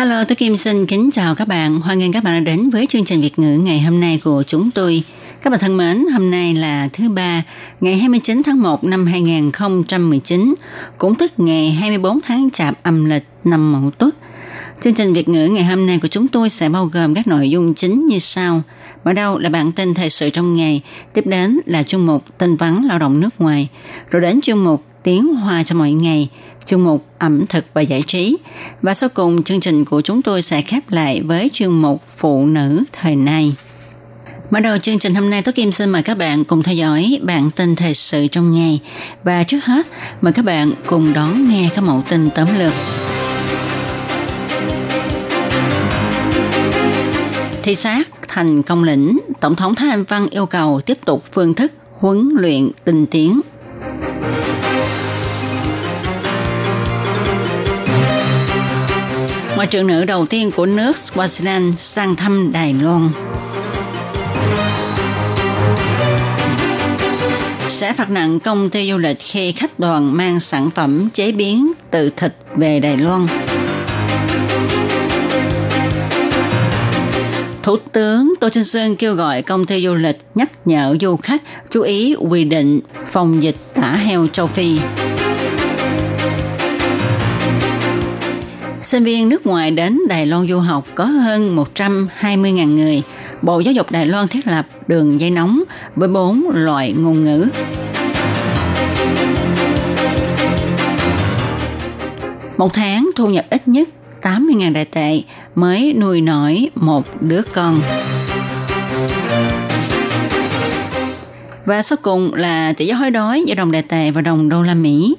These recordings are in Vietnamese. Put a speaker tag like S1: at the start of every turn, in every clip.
S1: Hello, tôi Kim xin kính chào các bạn. Hoan nghênh các bạn đã đến với chương trình Việt ngữ ngày hôm nay của chúng tôi. Các bạn thân mến, hôm nay là thứ ba, ngày 29 tháng 1 năm 2019, cũng tức ngày 24 tháng Chạp âm lịch năm Mậu Tuất. Chương trình Việt ngữ ngày hôm nay của chúng tôi sẽ bao gồm các nội dung chính như sau. Mở đầu là bản tin thời sự trong ngày, tiếp đến là chuyên mục tin vắn lao động nước ngoài, rồi đến chuyên mục tiếng hoa cho mọi ngày, chuyên mục ẩm thực và giải trí. Và sau cùng, chương trình của chúng tôi sẽ khép lại với chuyên mục phụ nữ thời nay. Mở đầu chương trình hôm nay, Tố Kim xin mời các bạn cùng theo dõi bản tin thời sự trong ngày. Và trước hết, mời các bạn cùng đón nghe các mẫu tin tóm lược. Thị sát thành công lĩnh, Tổng thống Thái Anh Văn yêu cầu tiếp tục phương thức huấn luyện tinh tiến. Ngoại trưởng nữ đầu tiên của nước Swaziland sang thăm Đài Loan. Sẽ phạt nặng công ty du lịch khi khách đoàn mang sản phẩm chế biến từ thịt về Đài Loan. Thủ tướng Tô Trinh Sơn kêu gọi công ty du lịch nhắc nhở du khách chú ý quy định phòng dịch tả heo châu Phi. Sinh viên nước ngoài đến Đài Loan du học có hơn 120.000 người. Bộ Giáo dục Đài Loan thiết lập đường dây nóng với bốn loại ngôn ngữ. Một tháng thu nhập ít nhất 80.000 đại tệ mới nuôi nổi một đứa con. Và sau cùng là tỷ giá hối đoái giữa đồng đại tệ và đồng đô la Mỹ.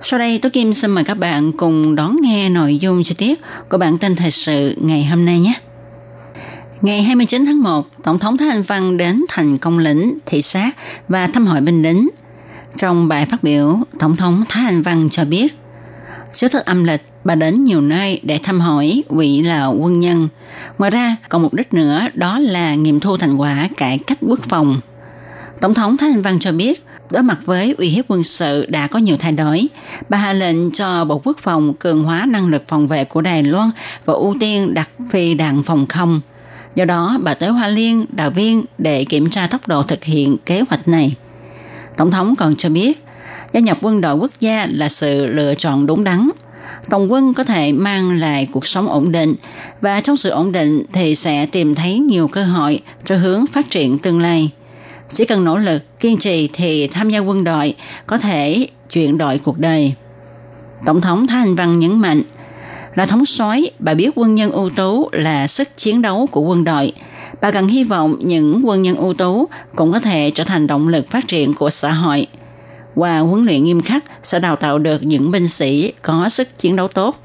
S1: Sau đây, tôi Kim xin mời các bạn cùng đón nghe nội dung chi tiết của bản tin thời sự ngày hôm nay nhé. Ngày 29 tháng 1, Tổng thống Thái Anh Văn đến thành công lĩnh, thị sát và thăm hỏi binh lính. Trong bài phát biểu, Tổng thống Thái Anh Văn cho biết, Trước thức âm lịch, bà đến nhiều nơi để thăm hỏi vị là quân nhân. Ngoài ra, còn mục đích nữa đó là nghiệm thu thành quả cải cách quốc phòng. Tổng thống Thái Anh Văn cho biết, đối mặt với uy hiếp quân sự đã có nhiều thay đổi. Bà hạ lệnh cho Bộ Quốc phòng cường hóa năng lực phòng vệ của Đài Loan và ưu tiên đặt phi đạn phòng không. Do đó, bà tới Hoa Liên, Đào Viên để kiểm tra tốc độ thực hiện kế hoạch này. Tổng thống còn cho biết, gia nhập quân đội quốc gia là sự lựa chọn đúng đắn. Tổng quân có thể mang lại cuộc sống ổn định và trong sự ổn định thì sẽ tìm thấy nhiều cơ hội cho hướng phát triển tương lai. Chỉ cần nỗ lực, kiên trì thì tham gia quân đội có thể chuyển đổi cuộc đời. Tổng thống Thái Anh Văn nhấn mạnh, là thống soái, bà biết quân nhân ưu tú là sức chiến đấu của quân đội. Bà cần hy vọng những quân nhân ưu tú cũng có thể trở thành động lực phát triển của xã hội. Qua huấn luyện nghiêm khắc sẽ đào tạo được những binh sĩ có sức chiến đấu tốt,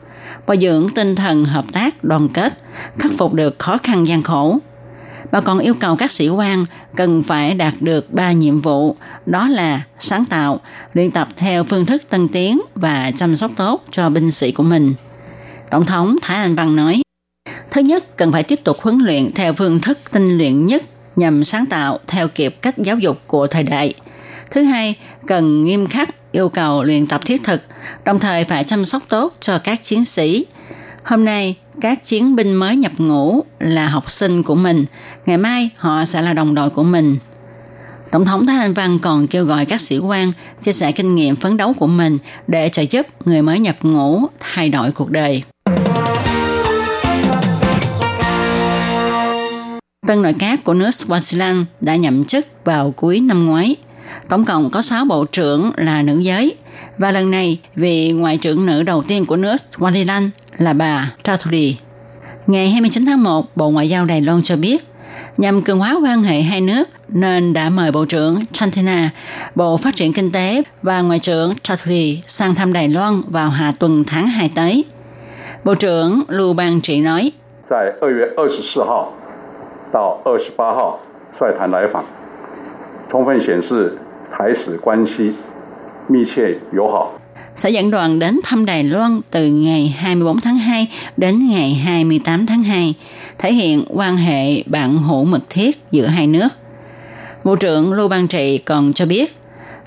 S1: bồi dưỡng tinh thần hợp tác, đoàn kết, khắc phục được khó khăn gian khổ. Bà còn yêu cầu các sĩ quan cần phải đạt được ba nhiệm vụ, đó là sáng tạo, luyện tập theo phương thức tân tiến và chăm sóc tốt cho binh sĩ của mình. Tổng thống Thái Anh Văn nói, Thứ nhất, cần phải tiếp tục huấn luyện theo phương thức tinh luyện nhất nhằm sáng tạo theo kịp cách giáo dục của thời đại. Thứ hai, cần nghiêm khắc yêu cầu luyện tập thiết thực, đồng thời phải chăm sóc tốt cho các chiến sĩ. Hôm nay, các chiến binh mới nhập ngũ là học sinh của mình, ngày mai họ sẽ là đồng đội của mình. Tổng thống Thái Anh Văn còn kêu gọi các sĩ quan chia sẻ kinh nghiệm phấn đấu của mình để trợ giúp người mới nhập ngũ thay đổi cuộc đời. Tân nội các của nước Swaziland đã nhậm chức vào cuối năm ngoái. Tổng cộng có 6 bộ trưởng là nữ giới. Và lần này, vị ngoại trưởng nữ đầu tiên của nước Swaziland là bà Chaturi. Ngày 29 tháng 1, Bộ Ngoại giao Đài Loan cho biết, nhằm cường hóa quan hệ hai nước nên đã mời Bộ trưởng Chantina, Bộ Phát triển Kinh tế và Ngoại trưởng Chaturi sang thăm Đài Loan vào hạ tuần tháng 2 tới. Bộ trưởng Lưu Bang Trị nói,
S2: 在二月二十四号到二十八号率团来访， 充分显示台史关系密切友好。
S1: sẽ dẫn đoàn đến thăm Đài Loan từ ngày 24 tháng 2 đến ngày 28 tháng 2, thể hiện quan hệ bạn hữu mật thiết giữa hai nước. Bộ trưởng Lưu Bang Trị còn cho biết,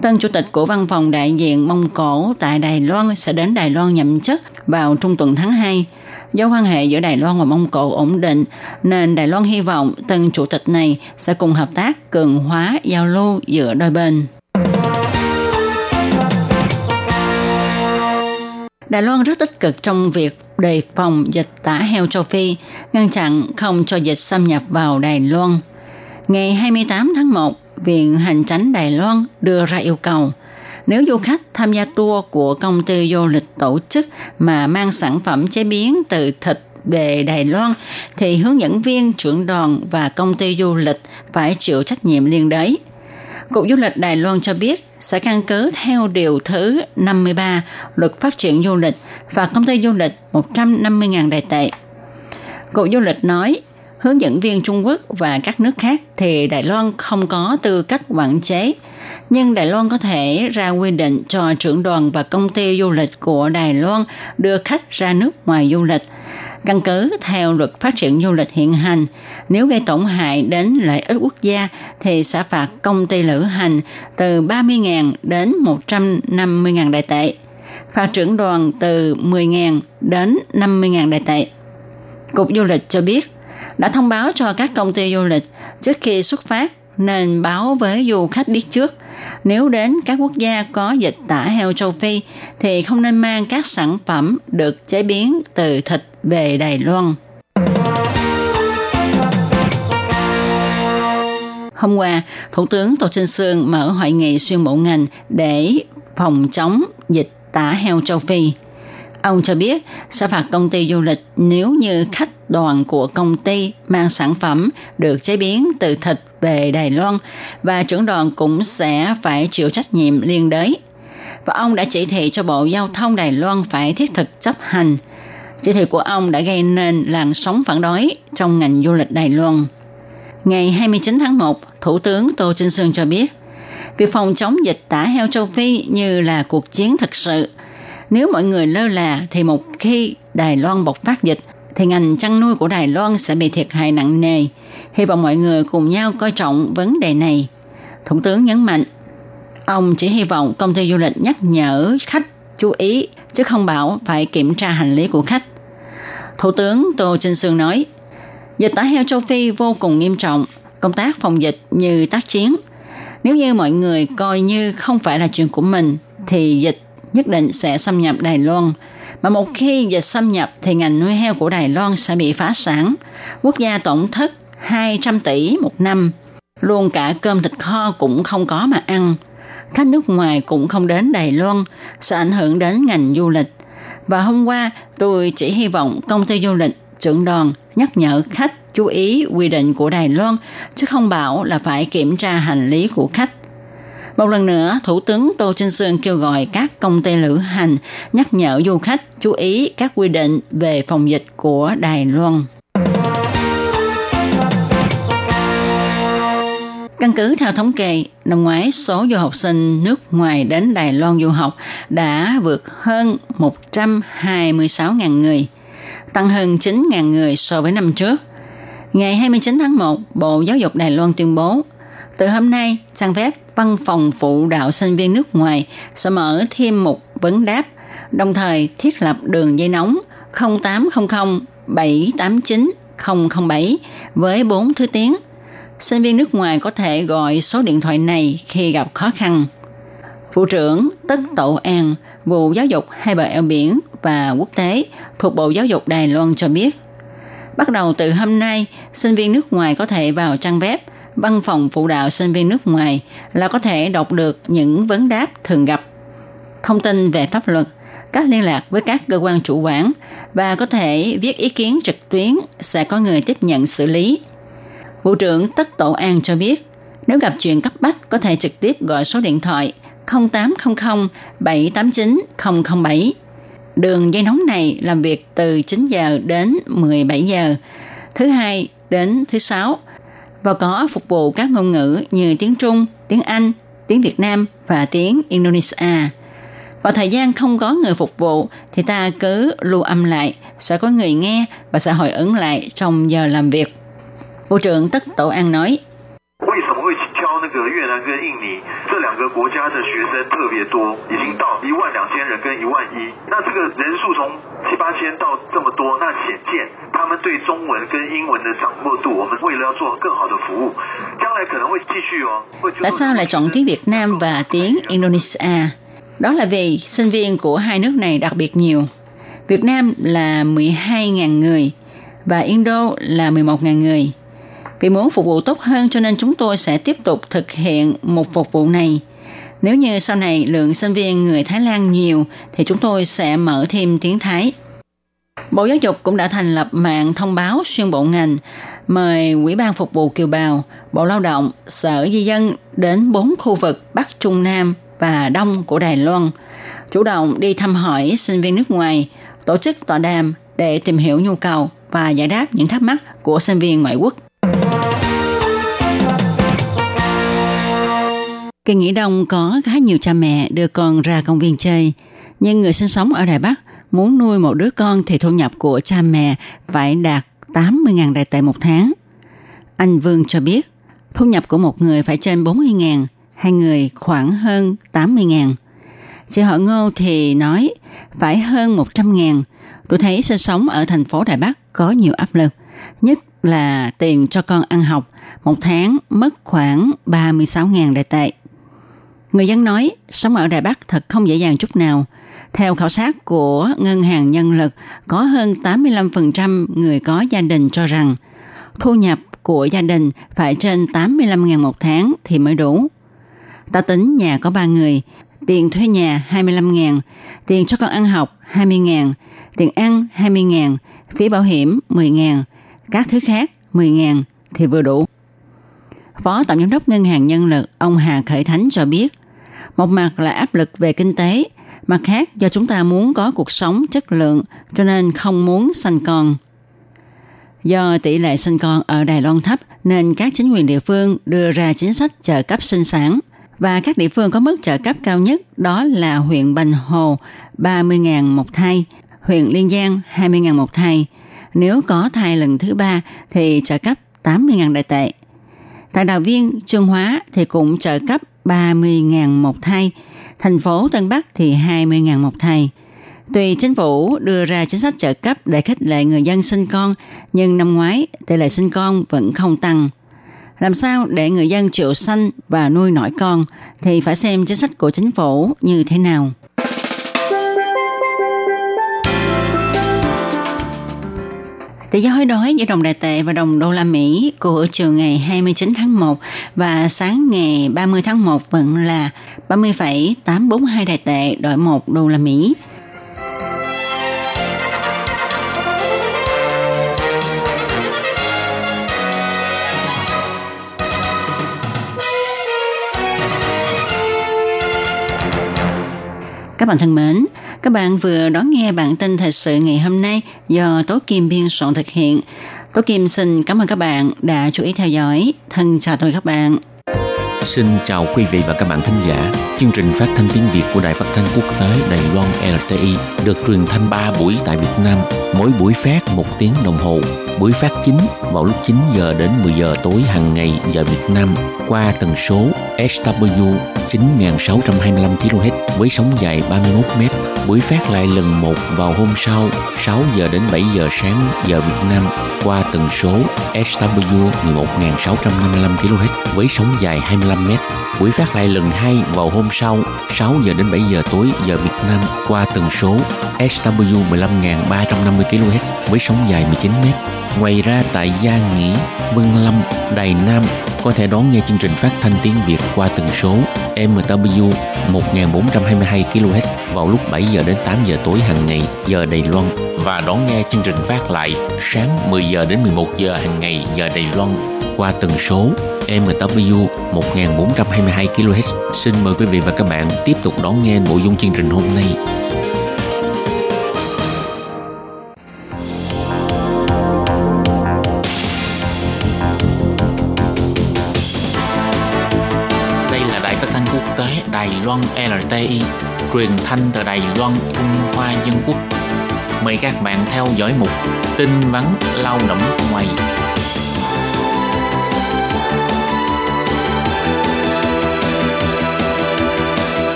S1: tân chủ tịch của văn phòng đại diện Mông Cổ tại Đài Loan sẽ đến Đài Loan nhậm chức vào trung tuần tháng 2. Do quan hệ giữa Đài Loan và Mông Cổ ổn định, nên Đài Loan hy vọng tân chủ tịch này sẽ cùng hợp tác cường hóa giao lưu giữa đôi bên. Đài Loan rất tích cực trong việc đề phòng dịch tả heo châu Phi, ngăn chặn không cho dịch xâm nhập vào Đài Loan. Ngày 28 tháng 1, Viện Hành Chánh Đài Loan đưa ra yêu cầu nếu du khách tham gia tour của công ty du lịch tổ chức mà mang sản phẩm chế biến từ thịt về Đài Loan thì hướng dẫn viên, trưởng đoàn và công ty du lịch phải chịu trách nhiệm liên đới. Cục Du lịch Đài Loan cho biết sẽ căn cứ theo điều thứ 53 luật phát triển du lịch và công ty du lịch 150.000 đại tệ. Cục Du lịch nói, hướng dẫn viên Trung Quốc và các nước khác thì Đài Loan không có tư cách quản chế, nhưng Đài Loan có thể ra quy định cho trưởng đoàn và công ty du lịch của Đài Loan đưa khách ra nước ngoài du lịch. Căn cứ theo luật phát triển du lịch hiện hành, nếu gây tổn hại đến lợi ích quốc gia thì sẽ phạt công ty lữ hành từ 30.000 đến 150.000 đại tệ, phạt trưởng đoàn từ 10.000 đến 50.000 đại tệ. Cục Du lịch cho biết, đã thông báo cho các công ty du lịch trước khi xuất phát nên báo với du khách biết trước. Nếu đến các quốc gia có dịch tả heo châu Phi thì không nên mang các sản phẩm được chế biến từ thịt về Đài Loan. Hôm qua, Thủ tướng Tô Trinh Sương mở hội nghị xuyên bộ ngành để phòng chống dịch tả heo châu Phi. Ông cho biết sẽ phạt công ty du lịch nếu như khách đoàn của công ty mang sản phẩm được chế biến từ thịt về Đài Loan và trưởng đoàn cũng sẽ phải chịu trách nhiệm liên đới. Và ông đã chỉ thị cho Bộ Giao thông Đài Loan phải thiết thực chấp hành. Chỉ thị của ông đã gây nên làn sóng phản đối trong ngành du lịch Đài Loan. Ngày 29 tháng 1, Thủ tướng Tô Trinh Sương cho biết, việc phòng chống dịch tả heo châu Phi như là cuộc chiến thực sự. Nếu mọi người lơ là thì một khi Đài Loan bộc phát dịch thì ngành chăn nuôi của Đài Loan sẽ bị thiệt hại nặng nề. Hy vọng mọi người cùng nhau coi trọng vấn đề này. Thủ tướng nhấn mạnh, ông chỉ hy vọng công ty du lịch nhắc nhở khách chú ý chứ không bảo phải kiểm tra hành lý của khách. Thủ tướng Tô Trinh Sương nói, dịch tả heo châu Phi vô cùng nghiêm trọng, công tác phòng dịch như tác chiến. Nếu như mọi người coi như không phải là chuyện của mình, thì dịch nhất định sẽ xâm nhập Đài Loan. Mà một khi dịch xâm nhập thì ngành nuôi heo của Đài Loan sẽ bị phá sản. Quốc gia tổn thất 200 tỷ một năm. Luôn cả cơm thịt kho cũng không có mà ăn. Khách nước ngoài cũng không đến Đài Loan, sẽ ảnh hưởng đến ngành du lịch. Và hôm qua, tôi chỉ hy vọng công ty du lịch, trưởng đoàn nhắc nhở khách chú ý quy định của Đài Loan, chứ không bảo là phải kiểm tra hành lý của khách. Một lần nữa, Thủ tướng Tô Trinh Sương kêu gọi các công ty lữ hành nhắc nhở du khách chú ý các quy định về phòng dịch của Đài Loan. Căn cứ theo thống kê, năm ngoái số du học sinh nước ngoài đến Đài Loan du học đã vượt hơn 126.000 người, tăng hơn 9.000 người so với năm trước. Ngày 29 tháng 1, Bộ Giáo dục Đài Loan tuyên bố, từ hôm nay, trang web Văn phòng phụ đạo sinh viên nước ngoài sẽ mở thêm một vấn đáp, đồng thời thiết lập đường dây nóng 0800 789 007 với 4 thứ tiếng. Sinh viên nước ngoài có thể gọi số điện thoại này khi gặp khó khăn. Vụ trưởng Tất Tổ An, vụ giáo dục hai bờ eo biển và quốc tế thuộc Bộ Giáo dục Đài Loan cho biết, bắt đầu từ hôm nay, sinh viên nước ngoài có thể vào trang web văn phòng phụ đạo sinh viên nước ngoài là có thể đọc được những vấn đáp thường gặp, thông tin về pháp luật, các liên lạc với các cơ quan chủ quản và có thể viết ý kiến trực tuyến sẽ có người tiếp nhận xử lý. Vụ trưởng Tất Tổ An cho biết, nếu gặp chuyện cấp bách có thể trực tiếp gọi số điện thoại 0800 789 007. Đường dây nóng này làm việc từ 9 giờ đến 17 giờ, thứ hai đến thứ sáu và có phục vụ các ngôn ngữ như tiếng Trung, tiếng Anh, tiếng Việt Nam và tiếng Indonesia. Vào thời gian không có người phục vụ thì ta cứ lưu âm lại, sẽ có người nghe và sẽ hồi ứng lại trong giờ làm việc. Bộ trưởng Tất Tổ An nói,
S3: 个越南跟印尼这两个国家的学生特别多，已经到一万两千人跟一万一。那这个人数从七八千到这么多，那显见他们对中文跟英文的掌握度，我们为了要做更好的服务，将来可能会继续哦。
S1: Tại sao lại chọn tiếng Việt Nam và tiếng Indonesia? Đó là vì sinh viên của hai nước này đặc biệt nhiều. Việt Nam là 12.000 người và Indo là 11.000 người. Vì muốn phục vụ tốt hơn cho nên chúng tôi sẽ tiếp tục thực hiện một phục vụ này. Nếu như sau này lượng sinh viên người Thái Lan nhiều thì chúng tôi sẽ mở thêm tiếng Thái. Bộ Giáo dục cũng đã thành lập mạng thông báo xuyên bộ ngành mời Ủy ban Phục vụ Kiều Bào, Bộ Lao động, Sở Di dân đến bốn khu vực Bắc, Trung, Nam và Đông của Đài Loan, chủ động đi thăm hỏi sinh viên nước ngoài, tổ chức tọa đàm để tìm hiểu nhu cầu và giải đáp những thắc mắc của sinh viên ngoại quốc. Kỳ nghỉ đông có khá nhiều cha mẹ đưa con ra công viên chơi, nhưng người sinh sống ở Đài Bắc muốn nuôi một đứa con thì thu nhập của cha mẹ phải đạt 80.000 đài tệ một tháng. Anh Vương cho biết, thu nhập của một người phải trên 40.000, hai người khoảng hơn 80.000. Chị họ Ngô thì nói phải hơn 100.000. Tôi thấy sinh sống ở thành phố Đài Bắc có nhiều áp lực, nhất là tiền cho con ăn học, một tháng mất khoảng 36.000 đại tệ. Người dân nói sống ở Đài Bắc thật không dễ dàng chút nào. Theo khảo sát của Ngân hàng Nhân lực, có hơn 85% người có gia đình cho rằng thu nhập của gia đình phải trên 85.000 một tháng thì mới đủ. Ta tính nhà có 3 người, tiền thuê nhà 25.000, tiền cho con ăn học 20.000, tiền ăn 20.000, phí bảo hiểm 10.000, các thứ khác 10.000 thì vừa đủ. Phó Tổng Giám đốc Ngân hàng Nhân lực ông Hà Khởi Thánh cho biết, một mặt là áp lực về kinh tế, mặt khác do chúng ta muốn có cuộc sống chất lượng cho nên không muốn sanh con. Do tỷ lệ sinh con ở Đài Loan thấp nên các chính quyền địa phương đưa ra chính sách trợ cấp sinh sản và các địa phương có mức trợ cấp cao nhất đó là huyện Bành Hồ 30.000 một thai, huyện Liên Giang 20.000 một thai. Nếu có thai lần thứ ba thì trợ cấp 80.000 đại tệ. Tại Đào Viên, Trương Hóa thì cũng trợ cấp 30.000 một thai, thành phố Tân Bắc thì 20.000 một thai. Tuy chính phủ đưa ra chính sách trợ cấp để khích lệ người dân sinh con, nhưng năm ngoái tỷ lệ sinh con vẫn không tăng. Làm sao để người dân chịu sanh và nuôi nổi con thì phải xem chính sách của chính phủ như thế nào. Tỷ giá hối đoái giữa đồng đại tệ và đồng đô la Mỹ của chiều ngày 29 tháng 1 và sáng ngày 30 tháng 1 vẫn là 30,842 đại tệ đổi 1 đô la Mỹ. Các bạn thân mến, các bạn vừa đón nghe bản tin thời sự ngày hôm nay do Tố Kim biên soạn thực hiện. Tố Kim xin cảm ơn các bạn đã chú ý theo dõi. Thân chào tạm các bạn.
S4: Xin chào quý vị và các bạn thính giả. Chương trình phát thanh tiếng Việt của Đài Phát thanh Quốc tế Đài Loan LTI được truyền thanh 3 buổi tại Việt Nam, mỗi buổi phát một tiếng đồng hồ. Buổi phát chính vào lúc 9 giờ đến 10 giờ tối hàng ngày giờ Việt Nam qua tần số SW 9625 kHz với sóng dài 31 m. Buổi phát lại lần một vào hôm sau 6 giờ đến 7 giờ sáng giờ Việt Nam qua tần số SW 11655 kHz với sóng dài 25 m. Buổi phát lại lần hai vào hôm sau 6 giờ đến 7 giờ tối giờ Việt Nam qua tần số SW 15350 kHz với sóng dài 19 m. Ngoài ra tại Gia Nghĩa, Vân Lâm, Đài Nam có thể đón nghe chương trình phát thanh tiếng Việt qua tần số MW 1422 kHz vào lúc 7 giờ đến 8 giờ tối hàng ngày giờ Đài Loan và đón nghe chương trình phát lại sáng 10 giờ đến 11 giờ hàng ngày giờ Đài Loan qua tần số MW 1422 kHz. Xin mời quý vị và các bạn tiếp tục đón nghe nội dung chương trình hôm nay. Loan LTI, truyền thanh từ Đài Loan, Trung Hoa Dân Quốc. Mời các bạn theo dõi mục tin vắn lao động ngoài.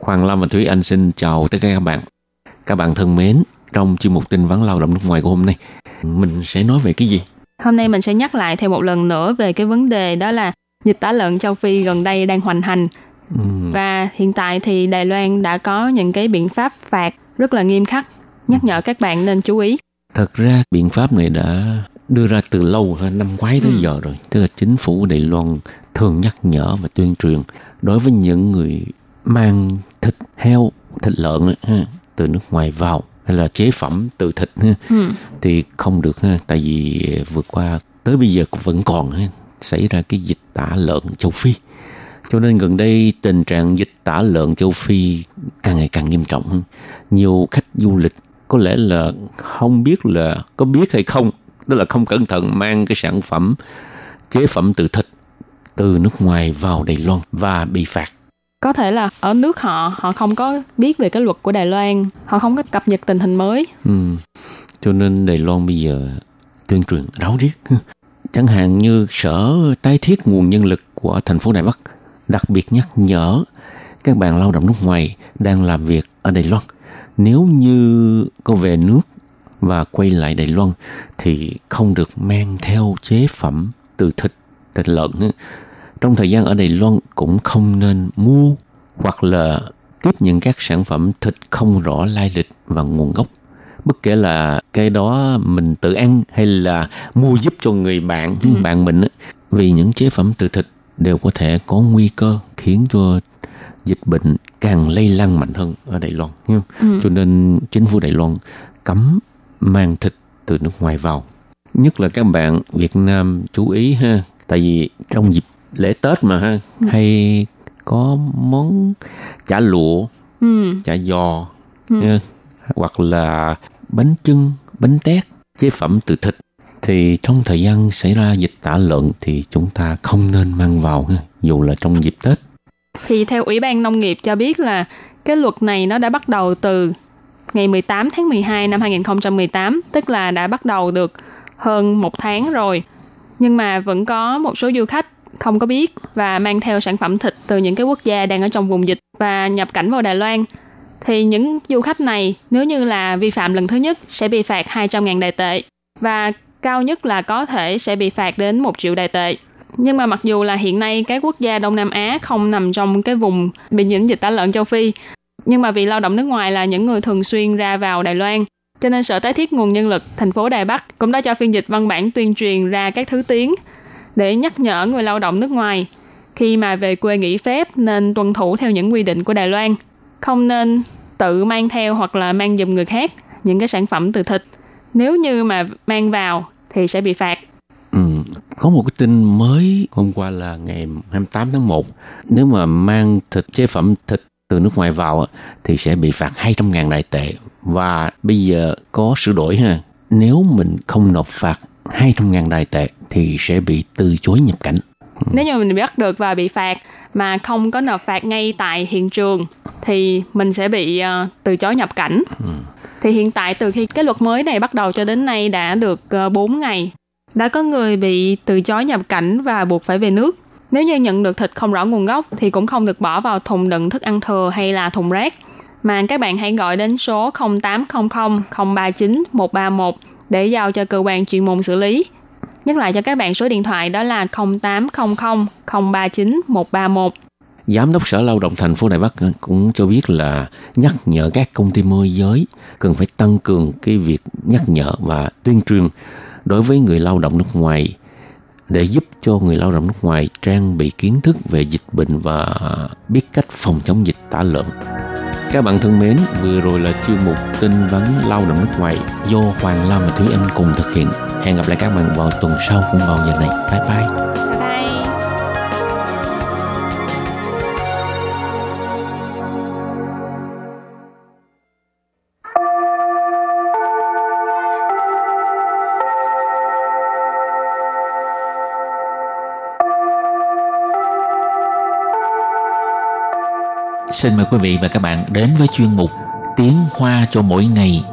S4: Hoàng Lâm và Thúy Anh xin chào tất cả các bạn. Các bạn thân mến, trong chuyên mục tin vắn lao động nước ngoài của hôm nay, mình sẽ nói về cái gì?
S5: Hôm nay mình sẽ nhắc lại thêm một lần nữa về cái vấn đề đó là dịch tả lợn châu Phi gần đây đang hoành hành. Ừ. Và hiện tại thì Đài Loan đã có những cái biện pháp phạt rất là nghiêm khắc, nhắc nhở các bạn nên chú ý.
S4: Thật ra biện pháp này đã đưa ra từ lâu hơn năm ngoái tới ừ. giờ rồi. Tức là chính phủ Đài Loan thường nhắc nhở và tuyên truyền đối với những người mang thịt heo, thịt lợn từ nước ngoài vào hay là chế phẩm từ thịt ừ. thì không được tại vì vượt qua tới bây giờ cũng vẫn còn xảy ra cái dịch tả lợn châu Phi. Cho nên gần đây tình trạng dịch tả lợn châu Phi càng ngày càng nghiêm trọng nhiều khách du lịch có lẽ là không biết là có biết hay không tức là không cẩn thận mang cái sản phẩm chế phẩm từ thịt từ nước ngoài vào Đài Loan và bị phạt.
S5: Có thể là ở nước họ họ không có biết về cái luật của Đài Loan họ không có cập nhật tình hình mới.
S4: Ừ. cho nên Đài Loan bây giờ tuyên truyền ráo riết chẳng hạn như sở tái thiết nguồn nhân lực của thành phố Đài Bắc, đặc biệt nhắc nhở các bạn lao động nước ngoài đang làm việc ở Đài Loan. Nếu như có về nước và quay lại Đài Loan thì không được mang theo chế phẩm từ thịt thịt lợn trong thời gian ở Đài Loan cũng không nên mua hoặc là tiếp những các sản phẩm thịt không rõ lai lịch và nguồn gốc bất kể là cái đó mình tự ăn hay là mua giúp cho người bạn ừ. bạn mình vì những chế phẩm từ thịt đều có thể có nguy cơ khiến cho dịch bệnh càng lây lan mạnh hơn ở Đài Loan ừ. cho nên chính phủ Đài Loan cấm mang thịt từ nước ngoài vào nhất là các bạn Việt Nam chú ý ha tại vì trong dịp lễ Tết mà ha ừ. hay có món chả lụa, ừ. chả giò, ừ. hoặc là bánh chưng, bánh tét, chế phẩm từ thịt thì trong thời gian xảy ra dịch tả lợn thì chúng ta không nên mang vào dù là trong dịp Tết.
S5: Thì theo Ủy ban Nông nghiệp cho biết là cái luật này nó đã bắt đầu từ ngày 18 tháng 12 năm 2018, tức là đã bắt đầu được hơn một tháng rồi. Nhưng mà vẫn có một số du khách không có biết và mang theo sản phẩm thịt từ những cái quốc gia đang ở trong vùng dịch và nhập cảnh vào Đài Loan thì những du khách này nếu như là vi phạm lần thứ nhất sẽ bị phạt 200.000 đài tệ và cao nhất là có thể sẽ bị phạt đến 1 triệu đài tệ. Nhưng mà mặc dù là hiện nay các quốc gia Đông Nam Á không nằm trong cái vùng bị nhiễm dịch tả lợn châu Phi, nhưng mà vì lao động nước ngoài là những người thường xuyên ra vào Đài Loan, cho nên Sở Tái thiết nguồn nhân lực thành phố Đài Bắc cũng đã cho phiên dịch văn bản tuyên truyền ra các thứ tiếng để nhắc nhở người lao động nước ngoài khi mà về quê nghỉ phép nên tuân thủ theo những quy định của Đài Loan, không nên tự mang theo hoặc là mang giùm người khác những cái sản phẩm từ thịt. Nếu như mà mang vào thì sẽ bị phạt.
S4: Ừ, có một cái tin mới hôm qua là ngày 28 tháng 1. Nếu mà mang thịt chế phẩm thịt từ nước ngoài vào thì sẽ bị phạt 200 ngàn đại tệ. Và bây giờ có sửa đổi ha. Nếu mình không nộp phạt 200 ngàn đài tệ thì sẽ bị từ chối nhập cảnh.
S5: Nếu như mình bắt được và bị phạt mà không có nộp phạt ngay tại hiện trường thì mình sẽ bị uh, từ chối nhập cảnh. Ừ. Thì hiện tại từ khi cái luật mới này bắt đầu cho đến nay đã được uh, ờ, 4 ngày. Đã có người bị từ chối nhập cảnh và buộc phải về nước. Nếu như nhận được thịt không rõ nguồn gốc thì cũng không được bỏ vào thùng đựng thức ăn thừa hay là thùng rác. Mà các bạn hãy gọi đến số 0800 039 131 để giao cho cơ quan chuyên môn xử lý. Nhắc lại cho các bạn số điện thoại đó là 0800 039 131.
S4: Giám đốc Sở Lao động thành phố Đài Bắc ờ, cũng cho biết là nhắc nhở các công ty môi giới cần phải tăng cường cái việc nhắc nhở và tuyên truyền đối với người lao động nước ngoài để giúp cho người lao động nước ngoài trang bị kiến thức về dịch bệnh và biết cách phòng chống dịch tả lợn. Các bạn thân mến, vừa rồi là chuyên mục tin vấn lao động nước ngoài do Hoàng Lam và Thúy Anh cùng thực hiện. Hẹn gặp lại các bạn vào tuần sau cũng vào giờ này. Bye bye.
S6: Xin mời quý vị và các bạn đến với chuyên mục Tiếng Hoa cho mỗi ngày,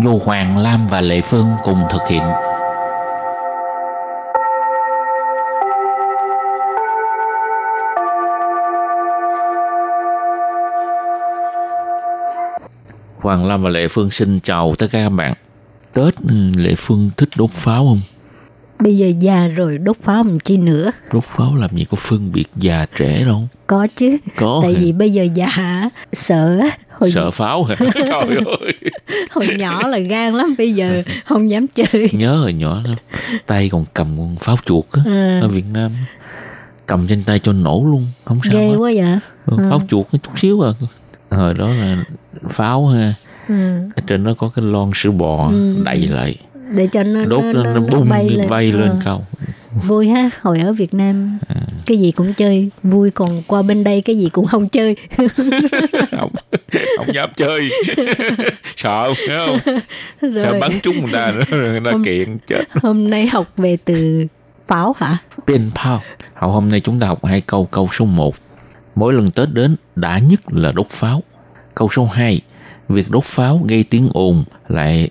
S6: do Hoàng Lam và Lệ Phương cùng thực hiện. Hoàng Lam và Lệ Phương xin chào tất cả các bạn. Tết, Lệ Phương thích đốt pháo không?
S7: Bây giờ già rồi đốt pháo làm chi nữa
S6: Đốt pháo làm gì có phân biệt già trẻ đâu.
S7: Có chứ
S6: Có
S7: Tại
S6: hả?
S7: vì bây giờ già sợ á, hồi,
S6: Sợ pháo hả? Trời ơi.
S7: hồi nhỏ là gan lắm Bây giờ không dám chơi
S6: Nhớ hồi nhỏ lắm. Tay còn cầm con pháo chuột á.
S7: Ừ.
S6: Ở Việt Nam. Cầm trên tay cho nổ luôn. Không sao
S7: Ghê
S6: hết.
S7: quá vậy
S6: Ừ, pháo chuột có chút xíu à hồi đó là pháo ha
S7: ừ.
S6: ở trên nó có cái lon sữa bò
S7: Ừ.
S6: đậy lại
S7: Để cho nó,
S6: đốt
S7: nó,
S6: nó,
S7: nó,
S6: bung
S7: bay lên,
S6: bay lên
S7: Ờ.
S6: cao
S7: Vui ha Hồi ở Việt Nam.
S6: À.
S7: Cái gì cũng chơi. Vui còn qua bên đây cái gì cũng không chơi.
S6: Không không dám chơi. Sợ thấy không? Sợ
S7: Rồi
S6: bắn trúng người ta rồi nó
S7: Hôm-
S6: kiện chết.
S7: hôm nay học về từ pháo hả?
S6: Pin pháo hậu hôm nay chúng ta học hai câu câu số 1 mỗi lần tết đến đã nhất là đốt pháo. Câu số 2 việc đốt pháo gây tiếng ồn lại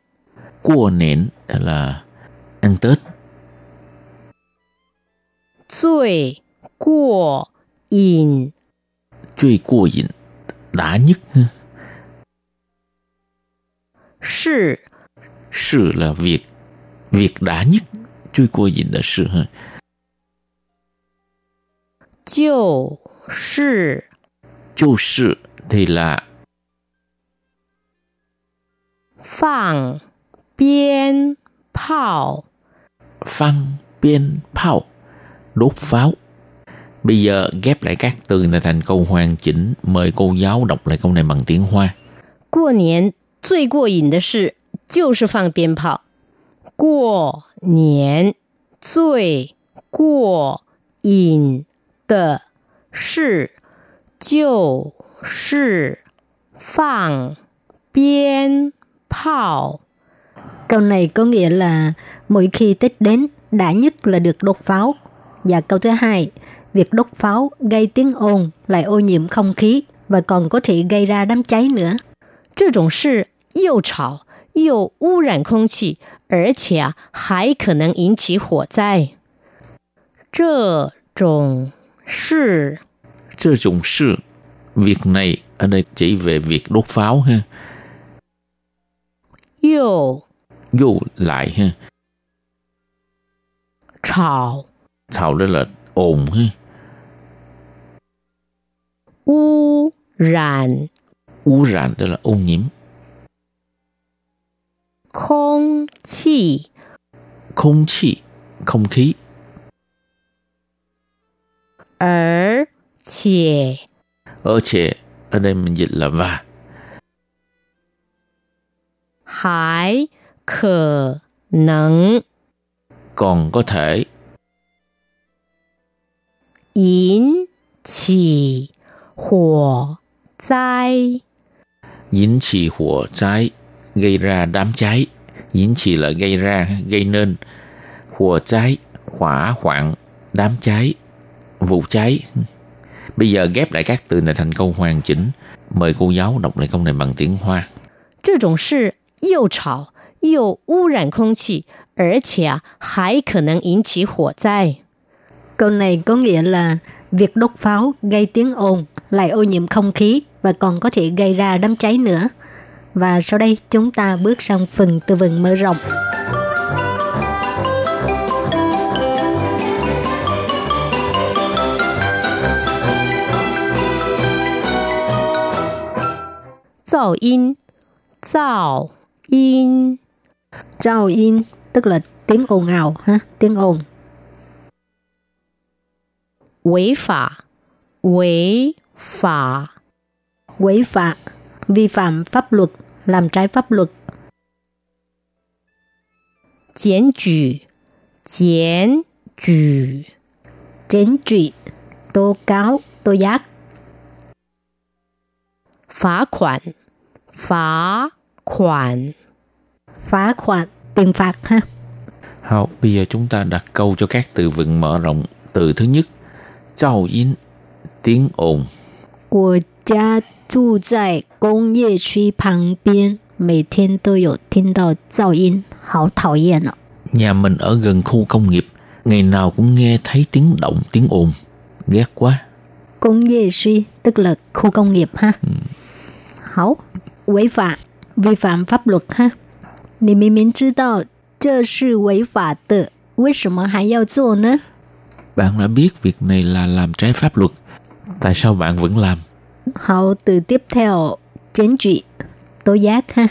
S6: cua nện là ăn tết
S7: 最过瘾
S6: truy cua dịnh đã nhất ha.
S7: 是
S6: sự là việc việc đã nhất truy cua dịnh là sự ha
S7: 就是。
S6: chu sự thì là
S7: 放 鞭炮，
S6: phăng biên phao đốt pháo bây giờ ghép lại các từ này thành câu hoàn chỉnh mời cô giáo đọc lại câu này bằng tiếng hoa
S7: 过年最过瘾的事就是放鞭炮。过年最过瘾的事就是放鞭炮。 Câu này có nghĩa là mỗi khi Tết đến, đã nhất là được đốt pháo. Và câu thứ hai, việc đốt pháo gây tiếng ồn lại ô nhiễm không khí và còn có thể gây ra đám cháy nữa. 这种事又吵又污染空气，而且啊还可能引起火灾。这种事
S6: Sơ dụng sự việc này ở đây chỉ về việc đốt pháo ha
S7: 又
S6: vô lại ha
S7: 吵
S6: sau đó là ồn ha
S7: 污染
S6: 污染 tức là ô nhiễm
S7: 空气，
S6: không khí không khí
S7: 而且
S6: ở且ở đây mình dịch là và
S7: 还 可能
S6: còn có thể
S7: 引起火灾。
S6: 引起火灾 gây ra đám cháy 引起 là gây ra gây nên 火灾 hỏa hoạn đám cháy vụ cháy bây giờ ghép lại các từ này thành câu hoàn chỉnh mời cô giáo đọc lại câu này bằng tiếng hoa
S7: 这种事又吵 又污染空气，而且啊还可能引起火灾。Câu này có nghĩa là việc đốt pháo gây tiếng ồn, lại ô nhiễm không khí và còn có thể gây ra đám cháy nữa. Và sau đây chúng ta bước sang phần từ vựng mở rộng. Zào in Zào in Chào in tức là tiếng ồn ào, ha, tiếng ồn. Quấy phạm, quấy phạm,
S8: Quấy phạm, vi phạm pháp luật, làm trái pháp luật.
S7: Chén trừ, chén trừ.
S8: Chén trừ, tố cáo, tố giác.
S7: Phá khoản, phá khoản
S8: phá khoản tiền phạt ha.
S6: Hảo, bây giờ chúng ta đặt câu cho các từ vựng mở rộng. Từ thứ nhất, Zào yin, tiếng ồn.
S8: Của gia trụ tại công nghiệp khu 旁边, mỗi thiên đều có thiên đạo zào yin, hảo thảo yên ạ.
S6: Nhà mình ở gần khu công nghiệp, ngày nào cũng nghe thấy tiếng động, tiếng ồn. Ghét quá.
S8: Công nghiệp suy tức là khu công nghiệp ha. Ừ. Hảo, vi phạm, vi phạm pháp luật ha. 你明明知道这是违法的，为什么还要做呢？
S6: Bạn đã biết việc này là làm trái pháp luật. Tại sao bạn vẫn làm?
S8: Hảo, từ tiếp theo,检举, tố giác ha.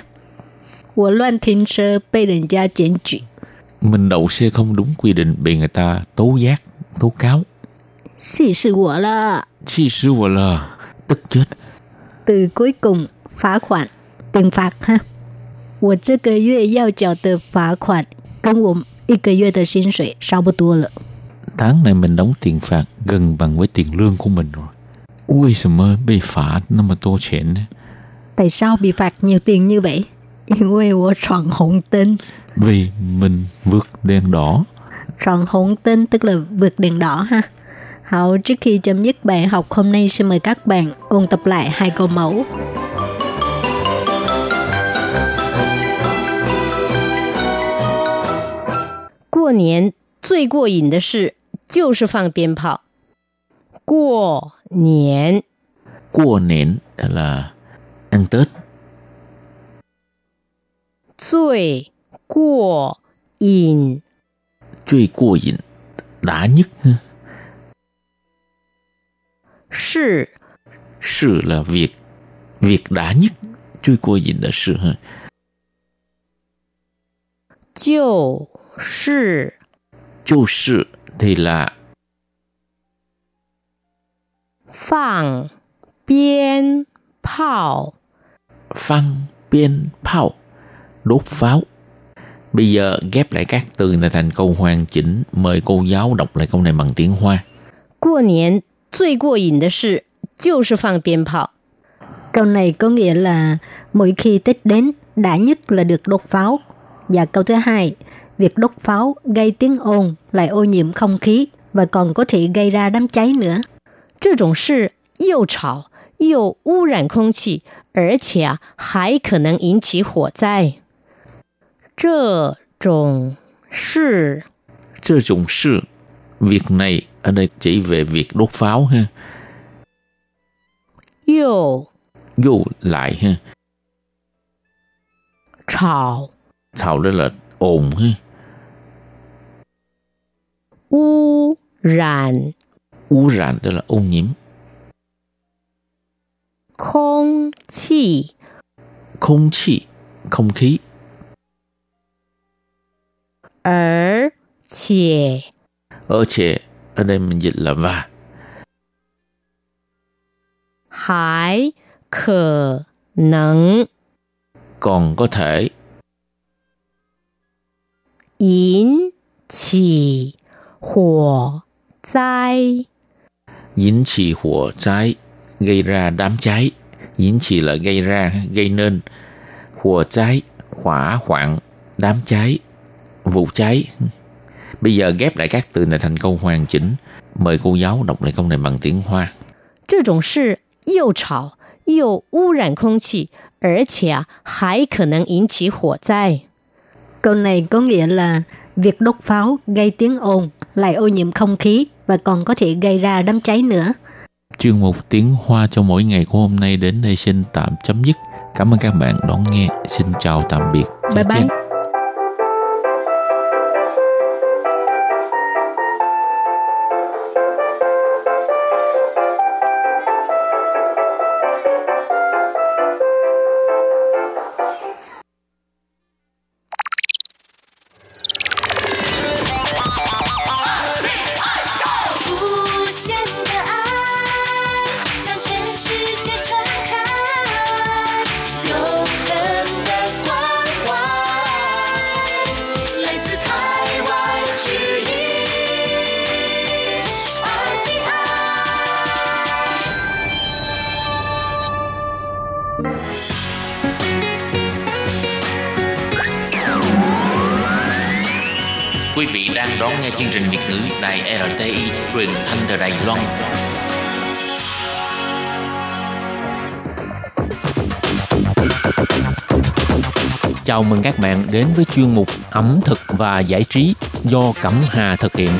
S8: 我乱停车被人家检举，
S6: Mình đậu xe không đúng quy định bị người ta tố giác, tố cáo.
S8: 气死我了。
S6: Chi sư quả là tức chết.
S8: từ cuối cùng phá khoản tiền phạt ha 我这个月要缴的罚款跟我一个月的薪水差不多了。
S6: Tháng này mình đóng tiền phạt gần bằng với tiền lương của mình rồi. Ui sao mơ bị phạt nó mà tô chuyện
S8: Tại sao bị phạt nhiều tiền như vậy? 因为我闯红灯，
S6: Vì mình vượt đèn đỏ.
S8: 闯红灯 tức là vượt đèn đỏ ha. Hậu trước khi chấm dứt bài học hôm nay xin mời các bạn ôn tập lại hai câu mẫu.
S7: 过年最过瘾的事就是放鞭炮。过年
S6: Cua nện là ăn Tết.
S7: 最过瘾
S6: Truy cua dịnh. Đã nhất. ha.
S7: 是
S6: Sự là việc. Việc đã nhất. Truy cua dịnh là sự. ha.
S7: 就 是
S6: Chu sự thì là
S7: 放鞭炮。
S6: phăng biên phao. Đốt pháo. Bây giờ ghép lại các từ này thành câu hoàn chỉnh. Mời cô giáo đọc lại câu này bằng tiếng Hoa.
S7: 过年最过瘾的事就是放鞭炮。
S8: Câu này có nghĩa là mỗi khi Tết đến, đã nhất là được đốt pháo. Và câu thứ hai, việc đốt pháo gây tiếng ồn lại ô nhiễm không khí và còn có thể gây ra đám cháy nữa.
S7: 这种事又吵又污染空气，而且啊还可能引起火灾。这种事
S6: Trơ trùng sự. Việc này ở đây chỉ về việc đốt pháo ha.
S7: 又
S6: Vô lại ha.
S7: 吵
S6: Thảo đó là ồn ha.
S7: Ô rạn
S6: Ô rạn tức là ô nhiễm.
S7: Không khí
S6: Không khí Không khí.
S7: Ở chè
S6: Ở chè Ở đây mình dịch là và
S7: Hải khờ nắng
S6: Còn có thể.
S7: Yến chỉ 火灾。
S6: dính chỉ火cháy gây ra đám cháy. Dính chỉ là gây ra, gây nên.火cháy, hỏa hoạn, đám cháy, vụ cháy. Bây giờ ghép lại các từ này thành câu hoàn chỉnh. Mời cô giáo đọc lại câu này bằng tiếng Hoa.
S7: 这种事又吵又污染空气，而且啊还可能引起火灾。
S8: Câu này có nghĩa là việc đốt pháo gây tiếng ồn, lại ô nhiễm không khí và còn có thể gây ra đám cháy nữa.
S6: Chuyên mục tiếng Hoa cho mỗi ngày của hôm nay đến đây xin tạm chấm dứt. Cảm ơn các bạn đón nghe. Xin chào tạm biệt.
S8: Bye
S6: Chào
S8: bye.
S9: 无
S4: Đài RTI truyền thanh từ Đài Loan. Chào mừng các bạn đến với chuyên mục ẩm thực và giải trí do Cẩm Hà thực hiện.